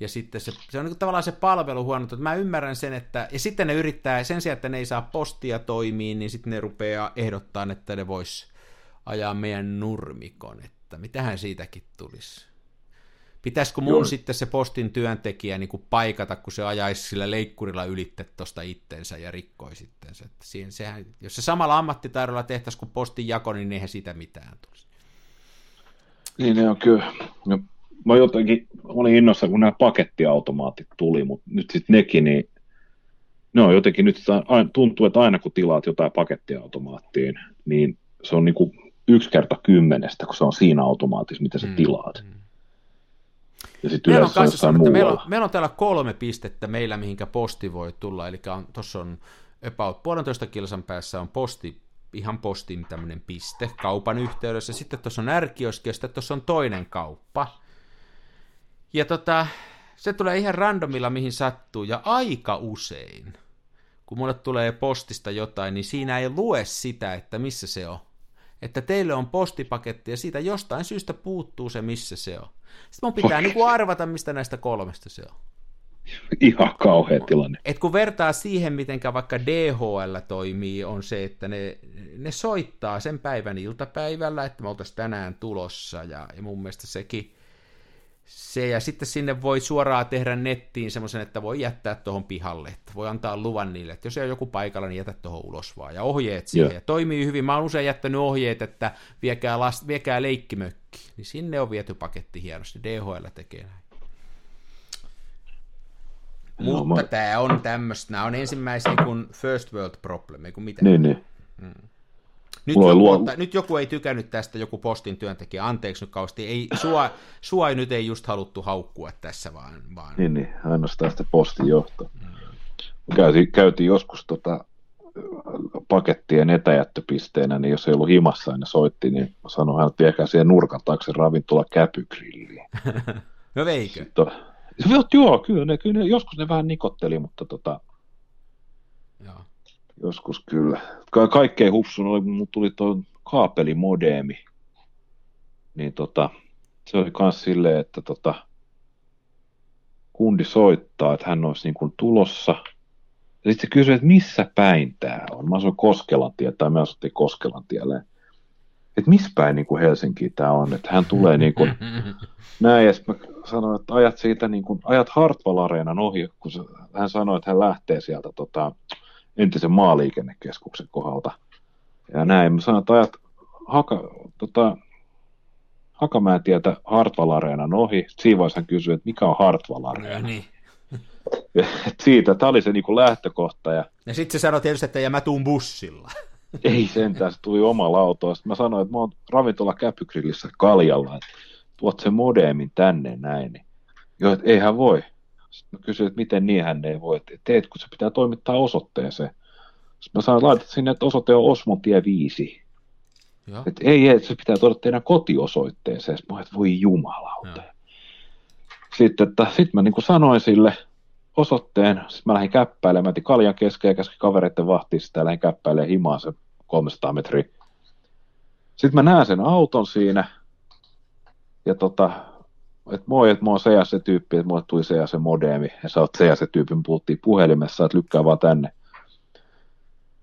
ja sitten se, se on niin tavallaan se palvelu huono, että mä ymmärrän sen, että, ja sitten ne yrittää, sen sijaan, että ne ei saa postia toimiin, niin sitten ne rupeaa ehdottaa, että ne vois ajaa meidän nurmikon, että mitähän siitäkin tulisi. Pitäisikö mun Joo. sitten se postin työntekijä niin kuin paikata, kun se ajaisi sillä leikkurilla ylitte tuosta itsensä ja rikkoi sitten se. Että siihen, sehän, jos se samalla ammattitaidolla tehtäisiin kuin postin jako, niin eihän siitä mitään tulisi. Niin ne on kyllä. No, mä jotenkin olin innossa, kun nämä pakettiautomaatit tuli, mutta nyt sitten nekin, niin ne on jotenkin nyt tuntuu, että aina kun tilaat jotain pakettiautomaattiin, niin se on niin kuin yksi kerta kymmenestä, kun se on siinä automaatissa, mitä sä mm. tilaat. Mm. Ja sitten meillä, on kanssa että meillä, on, meillä on täällä kolme pistettä meillä, mihinkä posti voi tulla, eli tuossa on about puolentoista kilsan päässä on posti, ihan postin tämmöinen piste kaupan yhteydessä, sitten tuossa on ärkioski ja sitten tuossa on toinen kauppa. Ja tota, se tulee ihan randomilla mihin sattuu, ja aika usein, kun mulle tulee postista jotain, niin siinä ei lue sitä, että missä se on. Että teille on postipaketti ja siitä jostain syystä puuttuu se, missä se on. Sitten mun pitää niin kuin arvata, mistä näistä kolmesta se on. Ihan kauhea tilanne. Et kun vertaa siihen, miten vaikka DHL toimii, on se, että ne, ne soittaa sen päivän iltapäivällä, että me oltaisiin tänään tulossa, ja, ja mun mielestä sekin se, ja sitten sinne voi suoraan tehdä nettiin semmoisen, että voi jättää tuohon pihalle, että voi antaa luvan niille, että jos ei ole joku paikalla, niin jätä tuohon ulos vaan, ja ohjeet siihen, ja toimii hyvin, mä oon usein jättänyt ohjeet, että viekää, last, viekää leikkimökki, niin sinne on viety paketti hienosti, DHL tekee näin. No, Mutta mä... tämä on tämmöistä, nämä on ensimmäisiä kuin first world problem, ei kun mitä. Niin, niin. Hmm. Nyt joku, luo... nyt joku ei tykännyt tästä, joku postin työntekijä, anteeksi nyt kausti, ei, sua, sua ei nyt ei just haluttu haukkua tässä vaan. vaan... Niin, niin, ainoastaan sitä postin johto. Mm. Käytiin, käytiin joskus tota, pakettien etäjättöpisteenä, niin jos ei ollut himassa ja soitti, niin sanoi hän, että viekää siihen nurkan taakse ravintola käpygrilliin. no veikö? Sitten, joo, kyllä, ne, kyllä ne, joskus ne vähän nikotteli, mutta tota. Joskus kyllä. Ka- kaikkein hupsun oli, kun tuli tuo kaapelimodeemi. Niin tota, se oli myös silleen, että tota, kundi soittaa, että hän olisi niin kuin tulossa. Ja sitten se kysyi, että missä päin tämä on. Mä asuin Koskelantie, tai me asuttiin Koskelantielle. Että missä päin niin kuin Helsinki tämä on. Että hän tulee niin kuin, näin, ja mä sanoin, että ajat siitä niin kuin, ajat Hartwall Areenan ohi, kun hän sanoi, että hän lähtee sieltä tota, entisen maaliikennekeskuksen kohdalta. Ja näin, mä sanoin, että ajat haka, tota, Hakamäen tietä Hartwall Areenan ohi. Siinä vaiheessa hän kysyi, että mikä on Hartwall Areena. Ja niin. Ja siitä, tämä oli se niin lähtökohta. Ja, ja sitten se sanoi tietysti, että ja mä tuun bussilla. Ei sentään, se tuli omalla autolla. Sitten mä sanoin, että mä oon ravintola Käpygrillissä Kaljalla. tuot sen modemin tänne näin. Niin, joo, että eihän voi. Sitten mä kysyin, että miten niin hän ei voi. Että teet, kun se pitää toimittaa osoitteeseen. Sitten mä sanoin, laitat sinne, että osoite on Osmontie 5. Joo. Että ei, ei, se pitää tuoda teidän kotiosoitteeseen. Sitten mä että voi jumalauta. Joo. Sitten, että, sitten mä niin kuin sanoin sille osoitteen, sitten mä lähdin käppäilemään, mä kaljan kesken ja käskin kavereiden vahtiin, sitten lähdin käppäilemään himaan se 300 metriä. Sitten mä näen sen auton siinä, ja tota, että moi, että mä oon se ja se tyyppi, että mulle tuli se ja se modeemi, ja sä oot se ja se tyypin, puhuttiin puhelimessa, että lykkää vaan tänne.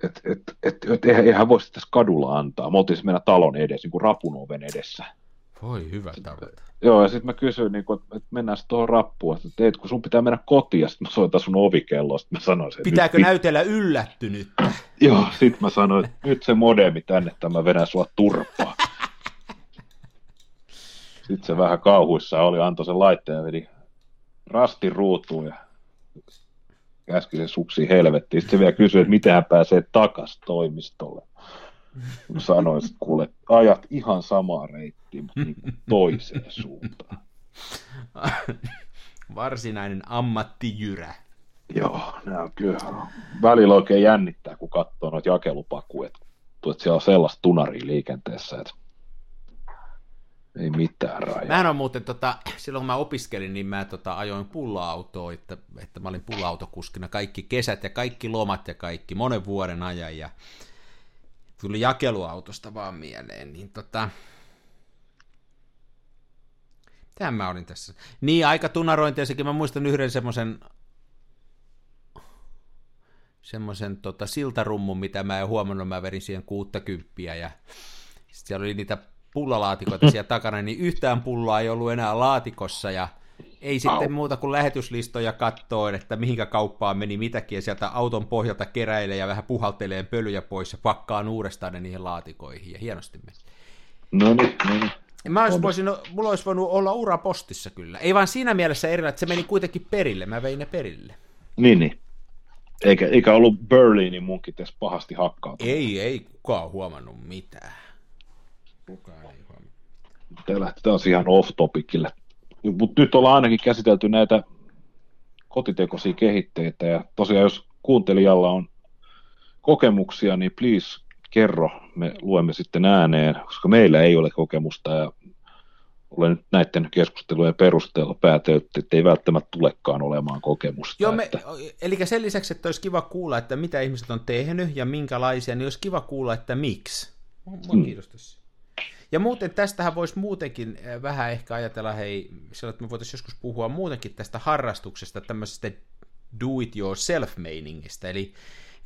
Että et, et, et, eihän voi tässä kadulla antaa. Me oltiin meidän talon edessä, niin kuin rapun oven edessä. Voi hyvä tavoite. Joo, ja sitten mä kysyin, niin kun, että mennään sitten tuohon rappuun, että teet, kun sun pitää mennä kotiin, ja sitten mä soitan sun ovikelloa, sitten mä sanoin sen. Pitääkö nyt, näytellä yllättynyt? Joo, sitten mä sanoin, että nyt se modemi tänne, että mä vedän sua turpaa. Sitten se vähän kauhuissa oli, antoi sen laitteen ja vedi rastin ruutuun ja käski se suksi helvettiin. Sitten se vielä kysyi, että miten hän pääsee takas toimistolle. Sanoin, että kuule, ajat ihan samaa reittiä, mutta niin toiseen suuntaan. Varsinainen ammattijyrä. Joo, nämä on kyllä. Välillä oikein jännittää, kun katsoo noita jakelupakuja, että siellä on sellaista tunaria liikenteessä, että ei mitään rajaa. Mä on muuten, tota, silloin kun mä opiskelin, niin mä tota, ajoin pulla-autoa, että, että mä olin pulla-autokuskina kaikki kesät ja kaikki lomat ja kaikki, monen vuoden ajan. Ja tuli jakeluautosta vaan mieleen, niin tota... Tähän mä olin tässä. Niin, aika tunarointia Mä muistan yhden semmoisen semmoisen tota, siltarummun, mitä mä en huomannut, mä verin siihen 60 ja sitten siellä oli niitä pullalaatikoita siellä takana, niin yhtään pulloa ei ollut enää laatikossa ja ei sitten muuta kuin lähetyslistoja katsoen, että mihinkä kauppaan meni mitäkin, ja sieltä auton pohjalta keräilee ja vähän puhaltelee pölyjä pois ja pakkaan uudestaan ne niihin laatikoihin, ja hienosti meni. No niin, no niin. Mä olisi voisin, mulla olisi voinut olla ura postissa kyllä. Ei vaan siinä mielessä erillä, että se meni kuitenkin perille. Mä vein ne perille. Niin, niin. Eikä, eikä ollut Berliinin munkin tässä pahasti hakkautunut. Ei, ei kukaan huomannut mitään. Kukaan ei huomannut. Tämä lähti taas ihan off-topicille mutta nyt ollaan ainakin käsitelty näitä kotitekoisia kehitteitä, ja tosiaan jos kuuntelijalla on kokemuksia, niin please kerro, me luemme sitten ääneen, koska meillä ei ole kokemusta, ja olen nyt näiden keskustelujen perusteella päätelty, että ei välttämättä tulekaan olemaan kokemusta. Joo, me, että... eli sen lisäksi, että olisi kiva kuulla, että mitä ihmiset on tehnyt ja minkälaisia, niin olisi kiva kuulla, että miksi. Mua hmm. kiinnostaisi. Ja muuten tästähän voisi muutenkin eh, vähän ehkä ajatella, hei, sillä, että me voitaisiin joskus puhua muutenkin tästä harrastuksesta, tämmöisestä do-it-yourself-meiningistä, eli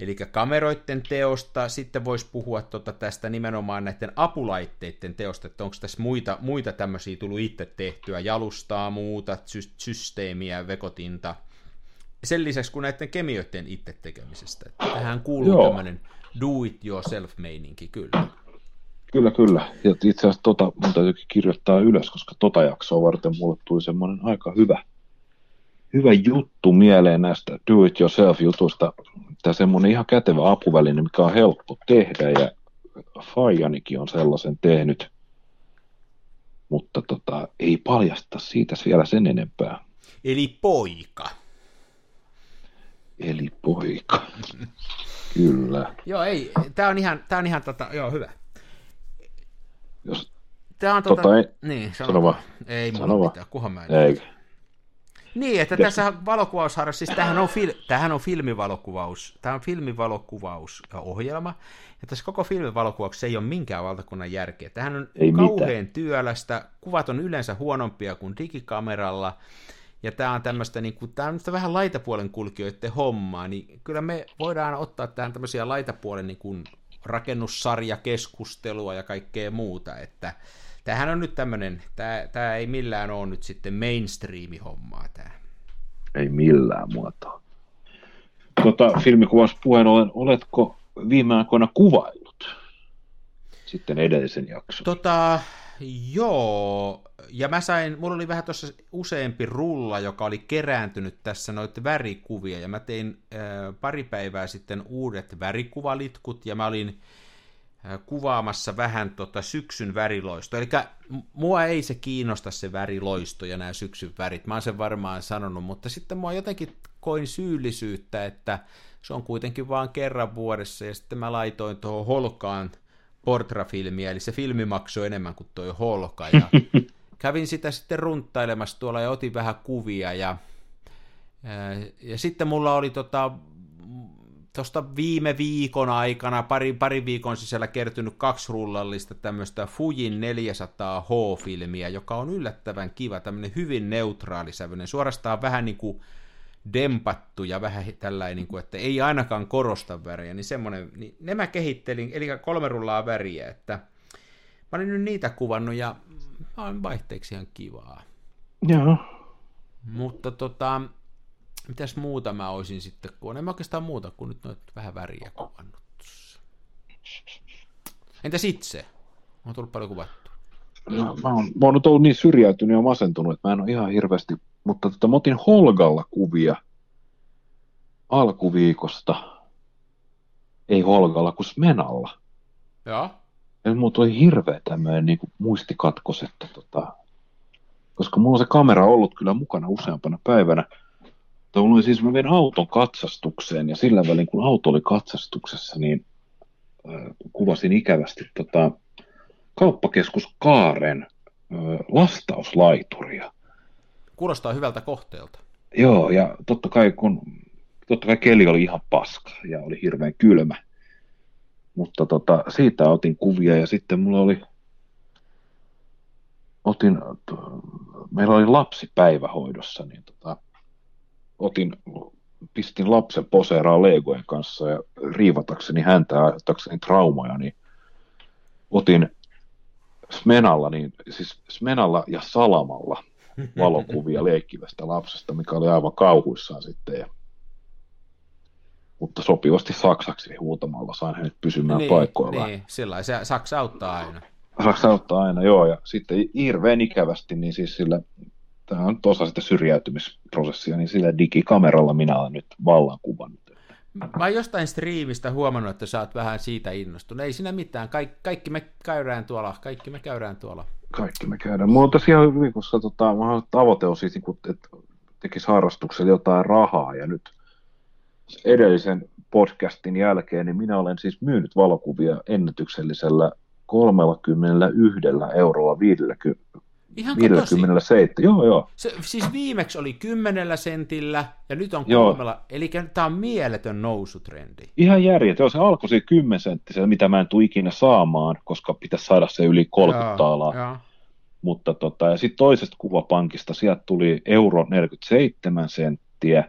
Eli kameroiden teosta, sitten voisi puhua tota tästä nimenomaan näiden apulaitteiden teosta, että onko tässä muita, muita tämmöisiä tullut itse tehtyä, jalustaa, muuta, sy- systeemiä, vekotinta. Sen lisäksi kuin näiden kemioiden itse tekemisestä. Että tähän kuuluu Joo. tämmöinen do-it-yourself-meininki kyllä. Kyllä, kyllä. Ja itse asiassa tota, mun täytyykin kirjoittaa ylös, koska tota jaksoa varten mulle tuli semmoinen aika hyvä, hyvä juttu mieleen näistä do-it-yourself-jutusta. Tämä semmoinen ihan kätevä apuväline, mikä on helppo tehdä ja Fajanikin on sellaisen tehnyt, mutta tota, ei paljasta siitä vielä sen enempää. Eli poika. Eli poika. Kyllä. Joo, ei, tämä on ihan, tää on ihan tota, joo, hyvä. Jos... Tämä on tota... tota ei... Niin, sano, sano vaan. Ei sano mulla mitään, kunhan mä en... Eikä. Niin, että Mitäs? tässä valokuvausharras, siis tämähän on, fil, tämähän on filmivalokuvaus, tämä on filmivalokuvaus-ohjelma, ja tässä koko filmivalokuvauksessa ei ole minkään valtakunnan järkeä. Tähän on ei kauhean mitään. työlästä, kuvat on yleensä huonompia kuin digikameralla, ja tämä on tämmöistä, niin kuin, tämä on vähän laitapuolen kulkijoiden hommaa, niin kyllä me voidaan ottaa tähän tämmöisiä laitapuolen niin kuin rakennussarjakeskustelua ja kaikkea muuta, että tämähän on nyt tämmöinen, tämä, tämä ei millään ole nyt sitten mainstreami-hommaa tämä. Ei millään muotoa. Tota, filmikuvassa puheen ollen, oletko viime aikoina kuvaillut sitten edellisen jakson? Tota, joo, ja mä sain, mulla oli vähän tuossa useampi rulla, joka oli kerääntynyt tässä noita värikuvia, ja mä tein äh, pari päivää sitten uudet värikuvalitkut, ja mä olin kuvaamassa vähän tota syksyn väriloisto. Eli mua ei se kiinnosta se väriloisto ja nämä syksyn värit, mä oon sen varmaan sanonut, mutta sitten mua jotenkin koin syyllisyyttä, että se on kuitenkin vain kerran vuodessa, ja sitten mä laitoin tuohon Holkaan portrafilmiä, eli se filmi maksoi enemmän kuin tuo Holka, ja kävin sitä sitten runttailemassa tuolla ja otin vähän kuvia, ja, ja, ja sitten mulla oli tota, tuosta viime viikon aikana, pari, pari viikon sisällä kertynyt kaksi rullallista tämmöistä Fujin 400 H-filmiä, joka on yllättävän kiva, tämmöinen hyvin neutraalisävyinen, suorastaan vähän niin kuin dempattu ja vähän tällainen, niin kuin, että ei ainakaan korosta väriä, niin semmoinen, niin ne mä kehittelin, eli kolme rullaa väriä, että mä olin nyt niitä kuvannut ja mä olen vaihteeksi ihan kivaa. Joo. Mutta tota, mitäs muuta mä olisin sitten kuvannut? En mä oikeastaan muuta kuin nyt noit vähän väriä kuvannut Entäs itse? On tullut paljon kuvattu. No, mä, oon, mä oon nyt ollut niin syrjäytynyt ja masentunut, että mä en ole ihan hirveästi, mutta tota, mä otin Holgalla kuvia alkuviikosta. Ei Holgalla, kuin Smenalla. Joo. Ja mulla tuli hirveä tämmöinen niin muistikatkos, että tota, koska mulla on se kamera ollut kyllä mukana useampana päivänä, Mulla oli siis, mä vein auton katsastukseen ja sillä välin kun auto oli katsastuksessa, niin äh, kuvasin ikävästi tota, kauppakeskus Kaaren äh, lastauslaituria. Kuulostaa hyvältä kohteelta. Joo, ja totta kai kun totta kai keli oli ihan paska ja oli hirveän kylmä. Mutta tota, siitä otin kuvia ja sitten mulla oli, otin, meillä oli lapsi päivähoidossa, niin tota, otin, pistin lapsen poseeraa Legojen kanssa ja riivatakseni häntä ja aiheuttakseni traumaja, niin otin Smenalla, niin, siis Smenalla ja Salamalla valokuvia leikkivästä lapsesta, mikä oli aivan kauhuissaan sitten. Ja, mutta sopivasti saksaksi huutamalla sain hänet pysymään niin, paikoillaan. Niin, sillä se Saksa auttaa aina. Saksa auttaa aina, joo. Ja sitten hirveän ikävästi, niin siis sillä tämä on osa sitä syrjäytymisprosessia, niin sillä digikameralla minä olen nyt vallan kuvannut. Mä oon jostain striimistä huomannut, että sä oot vähän siitä innostunut. Ei siinä mitään. Kaik, kaikki me käydään tuolla. Kaikki me käydään tuolla. Kaikki me käydään. Mulla on tosiaan hyvin, koska tota, tavoite on siis, niin että tekisi harrastuksella jotain rahaa. Ja nyt edellisen podcastin jälkeen, niin minä olen siis myynyt valokuvia ennätyksellisellä 31 eurolla 50, Ihan 57, joo joo. Se, siis viimeksi oli 10 sentillä ja nyt on kolmella, eli tämä on mieletön nousutrendi. Ihan järjetön, se alkoi se 10 senttisellä, mitä mä en tule ikinä saamaan, koska pitäisi saada se yli 30 taalaa. Mutta tota, ja sitten toisesta kuvapankista sieltä tuli euro 47 senttiä,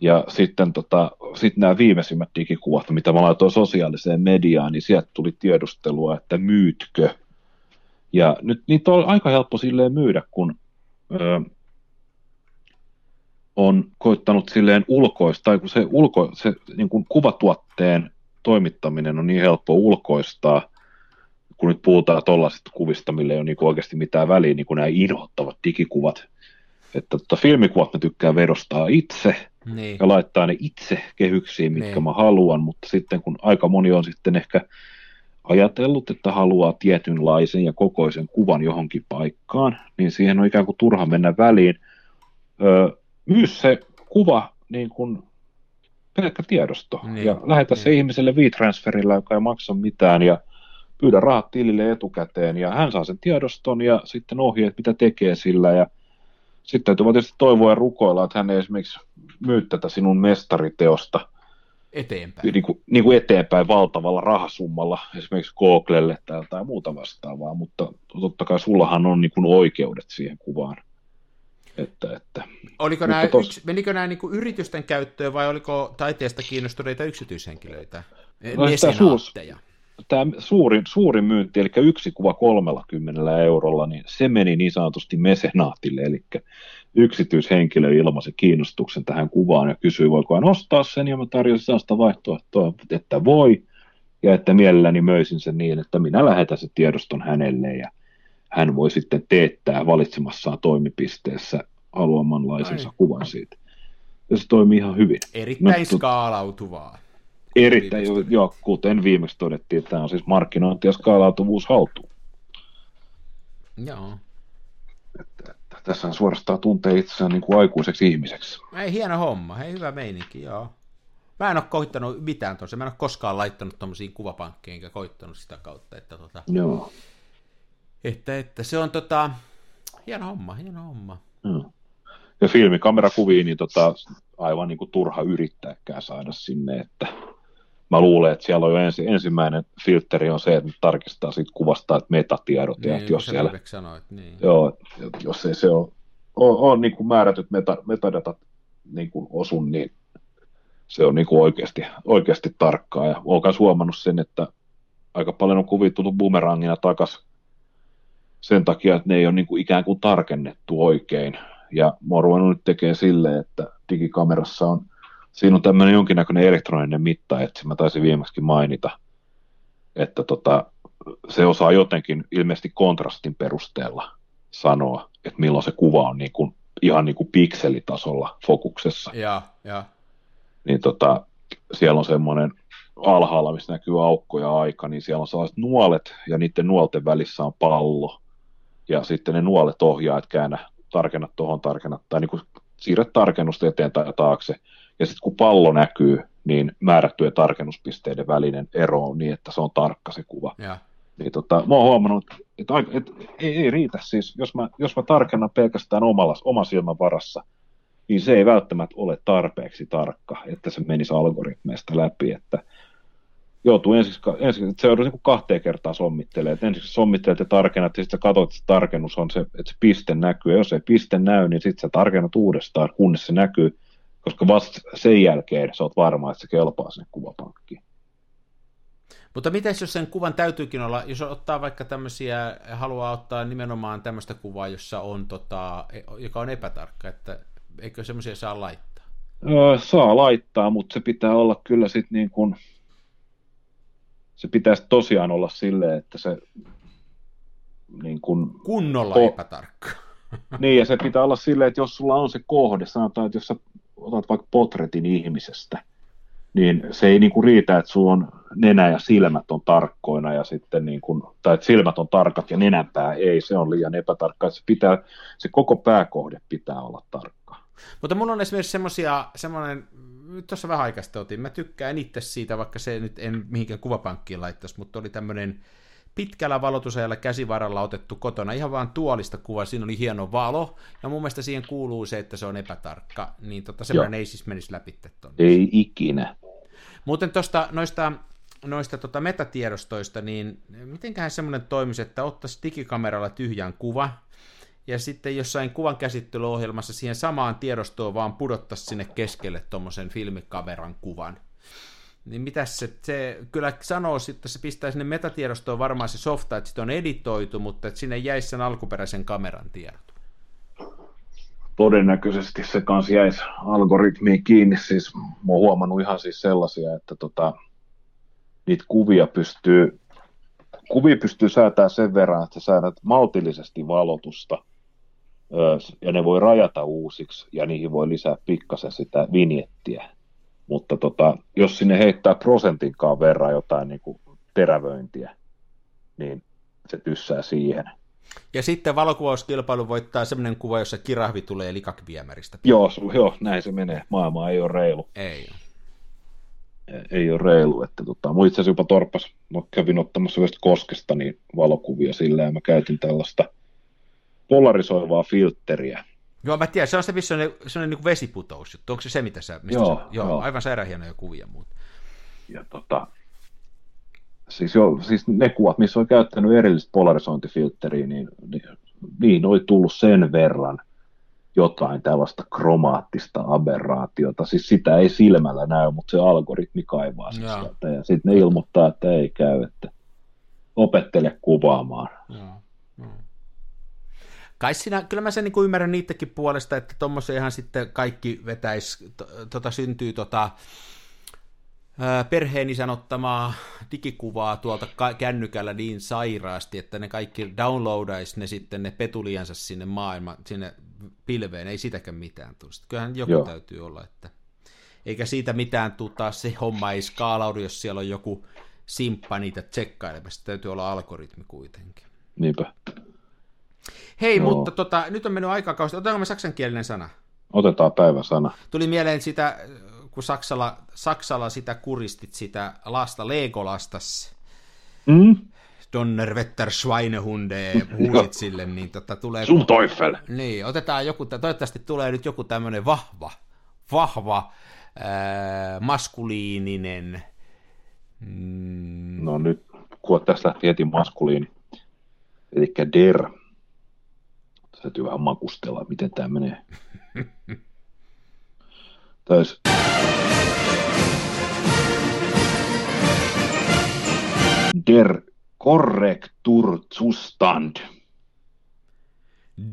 ja sitten tota, sit nämä viimeisimmät digikuvat, mitä mä laitoin sosiaaliseen mediaan, niin sieltä tuli tiedustelua, että myytkö ja nyt niitä on aika helppo silleen myydä, kun ö, on koittanut silleen ulkoista, tai kun se, ulko, se niin kuin kuvatuotteen toimittaminen on niin helppo ulkoistaa, kun nyt puhutaan tuollaisista kuvista, millä ei ole niin kuin oikeasti mitään väliä, niin kuin nämä inhottavat digikuvat, että tota, filmikuvat mä tykkään vedostaa itse, niin. ja laittaa ne itse kehyksiin, mitkä niin. mä haluan, mutta sitten kun aika moni on sitten ehkä ajatellut, että haluaa tietynlaisen ja kokoisen kuvan johonkin paikkaan, niin siihen on ikään kuin turha mennä väliin. Öö, myy se kuva niin kuin pelkkä tiedosto niin, ja lähetä niin. se ihmiselle V-transferilla, joka ei maksa mitään ja pyydä rahat tilille etukäteen ja hän saa sen tiedoston ja sitten ohjeet, mitä tekee sillä ja sitten täytyy tietysti toivoa ja rukoilla, että hän ei esimerkiksi myy tätä sinun mestariteosta – eteenpäin. Niin kuin, niin kuin eteenpäin valtavalla rahasummalla, esimerkiksi Googlelle tai jotain muuta vastaavaa, mutta totta kai sullahan on niin kuin oikeudet siihen kuvaan. Että, että, oliko nämä, tos... yks, menikö nämä niin kuin yritysten käyttöön vai oliko taiteesta kiinnostuneita yksityishenkilöitä? No, tämä, suus, tämä suurin, suurin myynti, eli yksi kuva 30 eurolla, niin se meni niin sanotusti mesenaatille, eli yksityishenkilö ilmaisi kiinnostuksen tähän kuvaan ja kysyi, voiko hän ostaa sen, ja mä tarjosin sellaista vaihtoehtoa, että voi, ja että mielelläni möisin sen niin, että minä lähetän sen tiedoston hänelle, ja hän voi sitten teettää valitsemassaan toimipisteessä haluamanlaisensa Ai. kuvan siitä. Ja se toimii ihan hyvin. Erittäin no, skaalautuvaa. Erittäin, jo, joo, kuten viimeksi todettiin, että tämä on siis markkinointi ja skaalautuvuus haltuun. Joo. Että, tässä suorastaan tuntee itseään niin kuin aikuiseksi ihmiseksi. Ei, hieno homma, hei hyvä meininki, joo. Mä en ole koittanut mitään tuossa, mä en ole koskaan laittanut tuommoisiin kuvapankkeihin, enkä koittanut sitä kautta, että, tota, Joo. että, että se on tota, hieno homma, hieno homma. Joo. Ja filmikamerakuviin, niin tota, aivan niin kuin turha yrittääkään saada sinne, että mä luulen, että siellä on jo ensi, ensimmäinen filteri on se, että tarkistaa siitä kuvasta, että metatiedot, Niin, ja että jos siellä, sanoit, niin. joo, että jos ei se ole, on, on niin kuin määrätyt meta, metadatat niin kuin osun, niin se on niin kuin oikeasti, oikeasti tarkkaa. Ja olen huomannut sen, että aika paljon on kuvia tullut bumerangina takas sen takia, että ne ei ole niin kuin ikään kuin tarkennettu oikein. Ja mä oon ruvennut nyt tekemään silleen, että digikamerassa on, siinä on tämmöinen jonkinnäköinen elektroninen mitta, että mä taisin viimeksi mainita, että tota, se osaa jotenkin ilmeisesti kontrastin perusteella sanoa, että milloin se kuva on niin kuin, ihan niin kuin pikselitasolla fokuksessa. Ja, ja, niin tota, siellä on semmoinen alhaalla, missä näkyy aukko ja aika, niin siellä on sellaiset nuolet, ja niiden nuolten välissä on pallo, ja sitten ne nuolet ohjaa, että käännä, tarkenna tuohon, tarkenna, tai niin kuin siirrät tarkennusta eteen tai taakse, ja sitten kun pallo näkyy, niin määrättyjen tarkennuspisteiden välinen ero on niin, että se on tarkka se kuva. ja. Niin tota, mä oon huomannut, että, aika- että ei, ei riitä siis, jos mä, jos mä tarkennan pelkästään omalla, oman silmän varassa, niin se ei välttämättä ole tarpeeksi tarkka, että se menisi algoritmeista läpi, että joutuu ensin, ensin että se jouduu niin kahteen kertaan sommittelemaan, että ensin sommittelet ja tarkennat, ja sitten sä katsot, että se tarkennus on se, että se piste näkyy, ja jos ei piste näy, niin sitten sä tarkennat uudestaan, kunnes se näkyy, koska vasta sen jälkeen sä oot varma, että se kelpaa sinne kuvapankkiin. Mutta miten jos sen kuvan täytyykin olla, jos ottaa vaikka tämmöisiä, haluaa ottaa nimenomaan tämmöistä kuvaa, jossa on, tota, joka on epätarkka, että eikö semmoisia saa laittaa? Öö, saa laittaa, mutta se pitää olla kyllä sitten niin kuin, se pitäisi tosiaan olla silleen, että se niin kuin, Kunnolla Ko- epätarkka. niin ja se pitää olla silleen, että jos sulla on se kohde, sanotaan, että jos sä otat vaikka potretin ihmisestä, niin se ei niin kuin riitä, että sulla on nenä ja silmät on tarkkoina ja sitten niin kuin, tai että silmät on tarkat ja nenänpää ei, se on liian epätarkka, se, pitää, se koko pääkohde pitää olla tarkka. Mutta mulla on esimerkiksi semmosia, semmoinen, tuossa vähän aikaa sitten otin, mä tykkään itse siitä, vaikka se nyt en mihinkään kuvapankkiin laittaisi, mutta oli tämmöinen pitkällä valotusajalla käsivaralla otettu kotona, ihan vaan tuolista kuva, siinä oli hieno valo, ja mun mielestä siihen kuuluu se, että se on epätarkka, niin tota, semmoinen Joo. ei siis menisi läpi tonne. Ei ikinä. Muuten tuosta noista, noista tota metatiedostoista, niin mitenköhän semmoinen toimisi, että ottaisi digikameralla tyhjän kuva, ja sitten jossain kuvan käsittelyohjelmassa siihen samaan tiedostoon vaan pudottaisi sinne keskelle tuommoisen filmikameran kuvan. Niin mitäs se, se kyllä sanoo, että se pistää sinne metatiedostoon varmaan se softa, että on editoitu, mutta että sinne jäisi sen alkuperäisen kameran tiedot. todennäköisesti se kanssa jäisi algoritmiin kiinni. Siis mä oon huomannut ihan siis sellaisia, että tota, niitä kuvia pystyy, kuvia pystyy säätämään sen verran, että sä säädät maltillisesti valotusta ja ne voi rajata uusiksi ja niihin voi lisää pikkasen sitä vinjettiä. Mutta tota, jos sinne heittää prosentinkaan verran jotain niin kuin terävöintiä, niin se tyssää siihen. Ja sitten valokuvauskilpailu voittaa semmoinen kuva, jossa kirahvi tulee likakviemäristä. Joo, joo, näin se menee. Maailma ei ole reilu. Ei ole. ei ole reilu. Että tota, mun itse asiassa jopa torpas, mä kävin ottamassa yhdestä koskesta niin valokuvia sillä ja mä käytin tällaista polarisoivaa filtteriä. Joo, mä tiedän, se on se, missä on ne- semmoinen niin vesiputous juttu. Onko se se, mitä sä... Mistä Joo, sä, joo, joo. aivan sairaan hienoja kuvia muuten. Ja tota, siis, jo, siis ne kuvat, missä on käyttänyt erillistä polarisointifiltteriä, niin, niin niin oli tullut sen verran jotain tällaista kromaattista aberraatiota. Siis sitä ei silmällä näy, mutta se algoritmi kaivaa sen sieltä. Ja sitten ne ilmoittaa, että ei käy, että opettele kuvaamaan. Joo. Kai sinä, kyllä mä sen niin ymmärrän niitäkin puolesta, että tuommoiseenhan sitten kaikki vetäisi, to, tota, syntyy tota, ää, perheen isän ottamaa digikuvaa tuolta kännykällä niin sairaasti, että ne kaikki downloadaisi ne sitten ne petuliansa sinne maailmaan, sinne pilveen, ei sitäkään mitään tulisi. Kyllähän joku Joo. täytyy olla, että eikä siitä mitään tuu taas se homma ei skaalaudu, jos siellä on joku simppa niitä tsekkailemassa. Täytyy olla algoritmi kuitenkin. Niinpä. Hei, Joo. mutta tota, nyt on mennyt aikakausi. Otetaanko me saksankielinen sana? Otetaan päiväsana. Tuli mieleen sitä, kun Saksalla, Saksalla sitä kuristit, sitä lasta, Legolastas. Mm? Donnerwetter Schweinehunde huusit sille, niin tota, tulee... Sun Teufel! Niin, otetaan joku, toivottavasti tulee nyt joku tämmöinen vahva, vahva, ää, maskuliininen... Mm. No nyt, kun tästä lähti heti maskuliini, eli der, täytyy vähän makustella, miten tämä menee. Taisi... Der Korrekturzustand.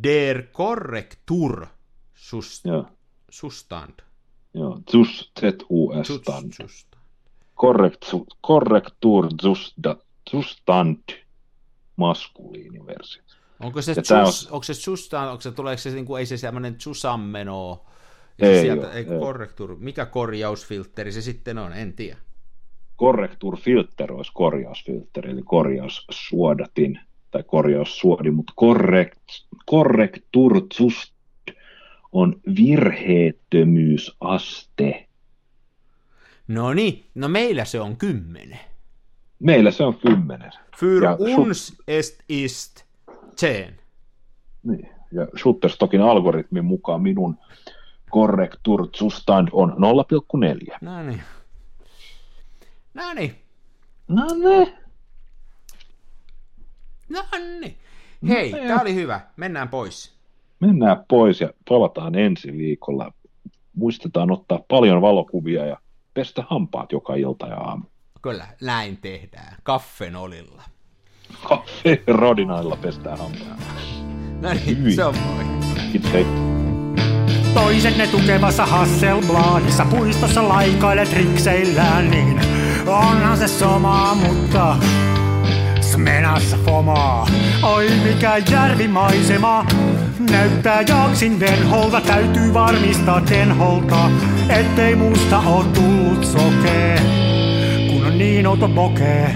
Der Korrektur Joo. Sustand. Joo, zus, z-u-s, stand. Korrekturzustand, maskuliiniversio. Onko se, zus, on... onko se sustand, onko se, tuleeko se, niin kuin, ei se semmoinen zusammeno, ei, sieltä, ole, ei, ei. Korrektur, mikä korjausfiltteri se sitten on, en tiedä korrekturfilter olisi korjausfilteri, eli korjaussuodatin tai korjaussuodi, mutta korrekt, korrekturtsust on virheettömyysaste. No niin, no meillä se on kymmenen. Meillä se on kymmenen. Für ja uns est ist zehn. Niin, ja Shutterstockin algoritmin mukaan minun korrekturzustand on 0,4. No niin. No niin. No niin. No niin. Hei, no, tämä oli hyvä. Mennään pois. Mennään pois ja palataan ensi viikolla. Muistetaan ottaa paljon valokuvia ja pestä hampaat joka ilta ja aamu. Kyllä, näin tehdään. Kaffenolilla. Rodinailla pestään hampaat. No niin, se on moi. Kiitos, hei. Toisenne tukevassa Hasselbladissa puistossa laikailet rikseillään niin Onhan se sama, mutta Smenassa fomaa. Oi mikä järvimaisema. Näyttää jaksin venholta, täytyy varmistaa tenholta, ettei musta oo tullut sokee, kun on niin outo pokee.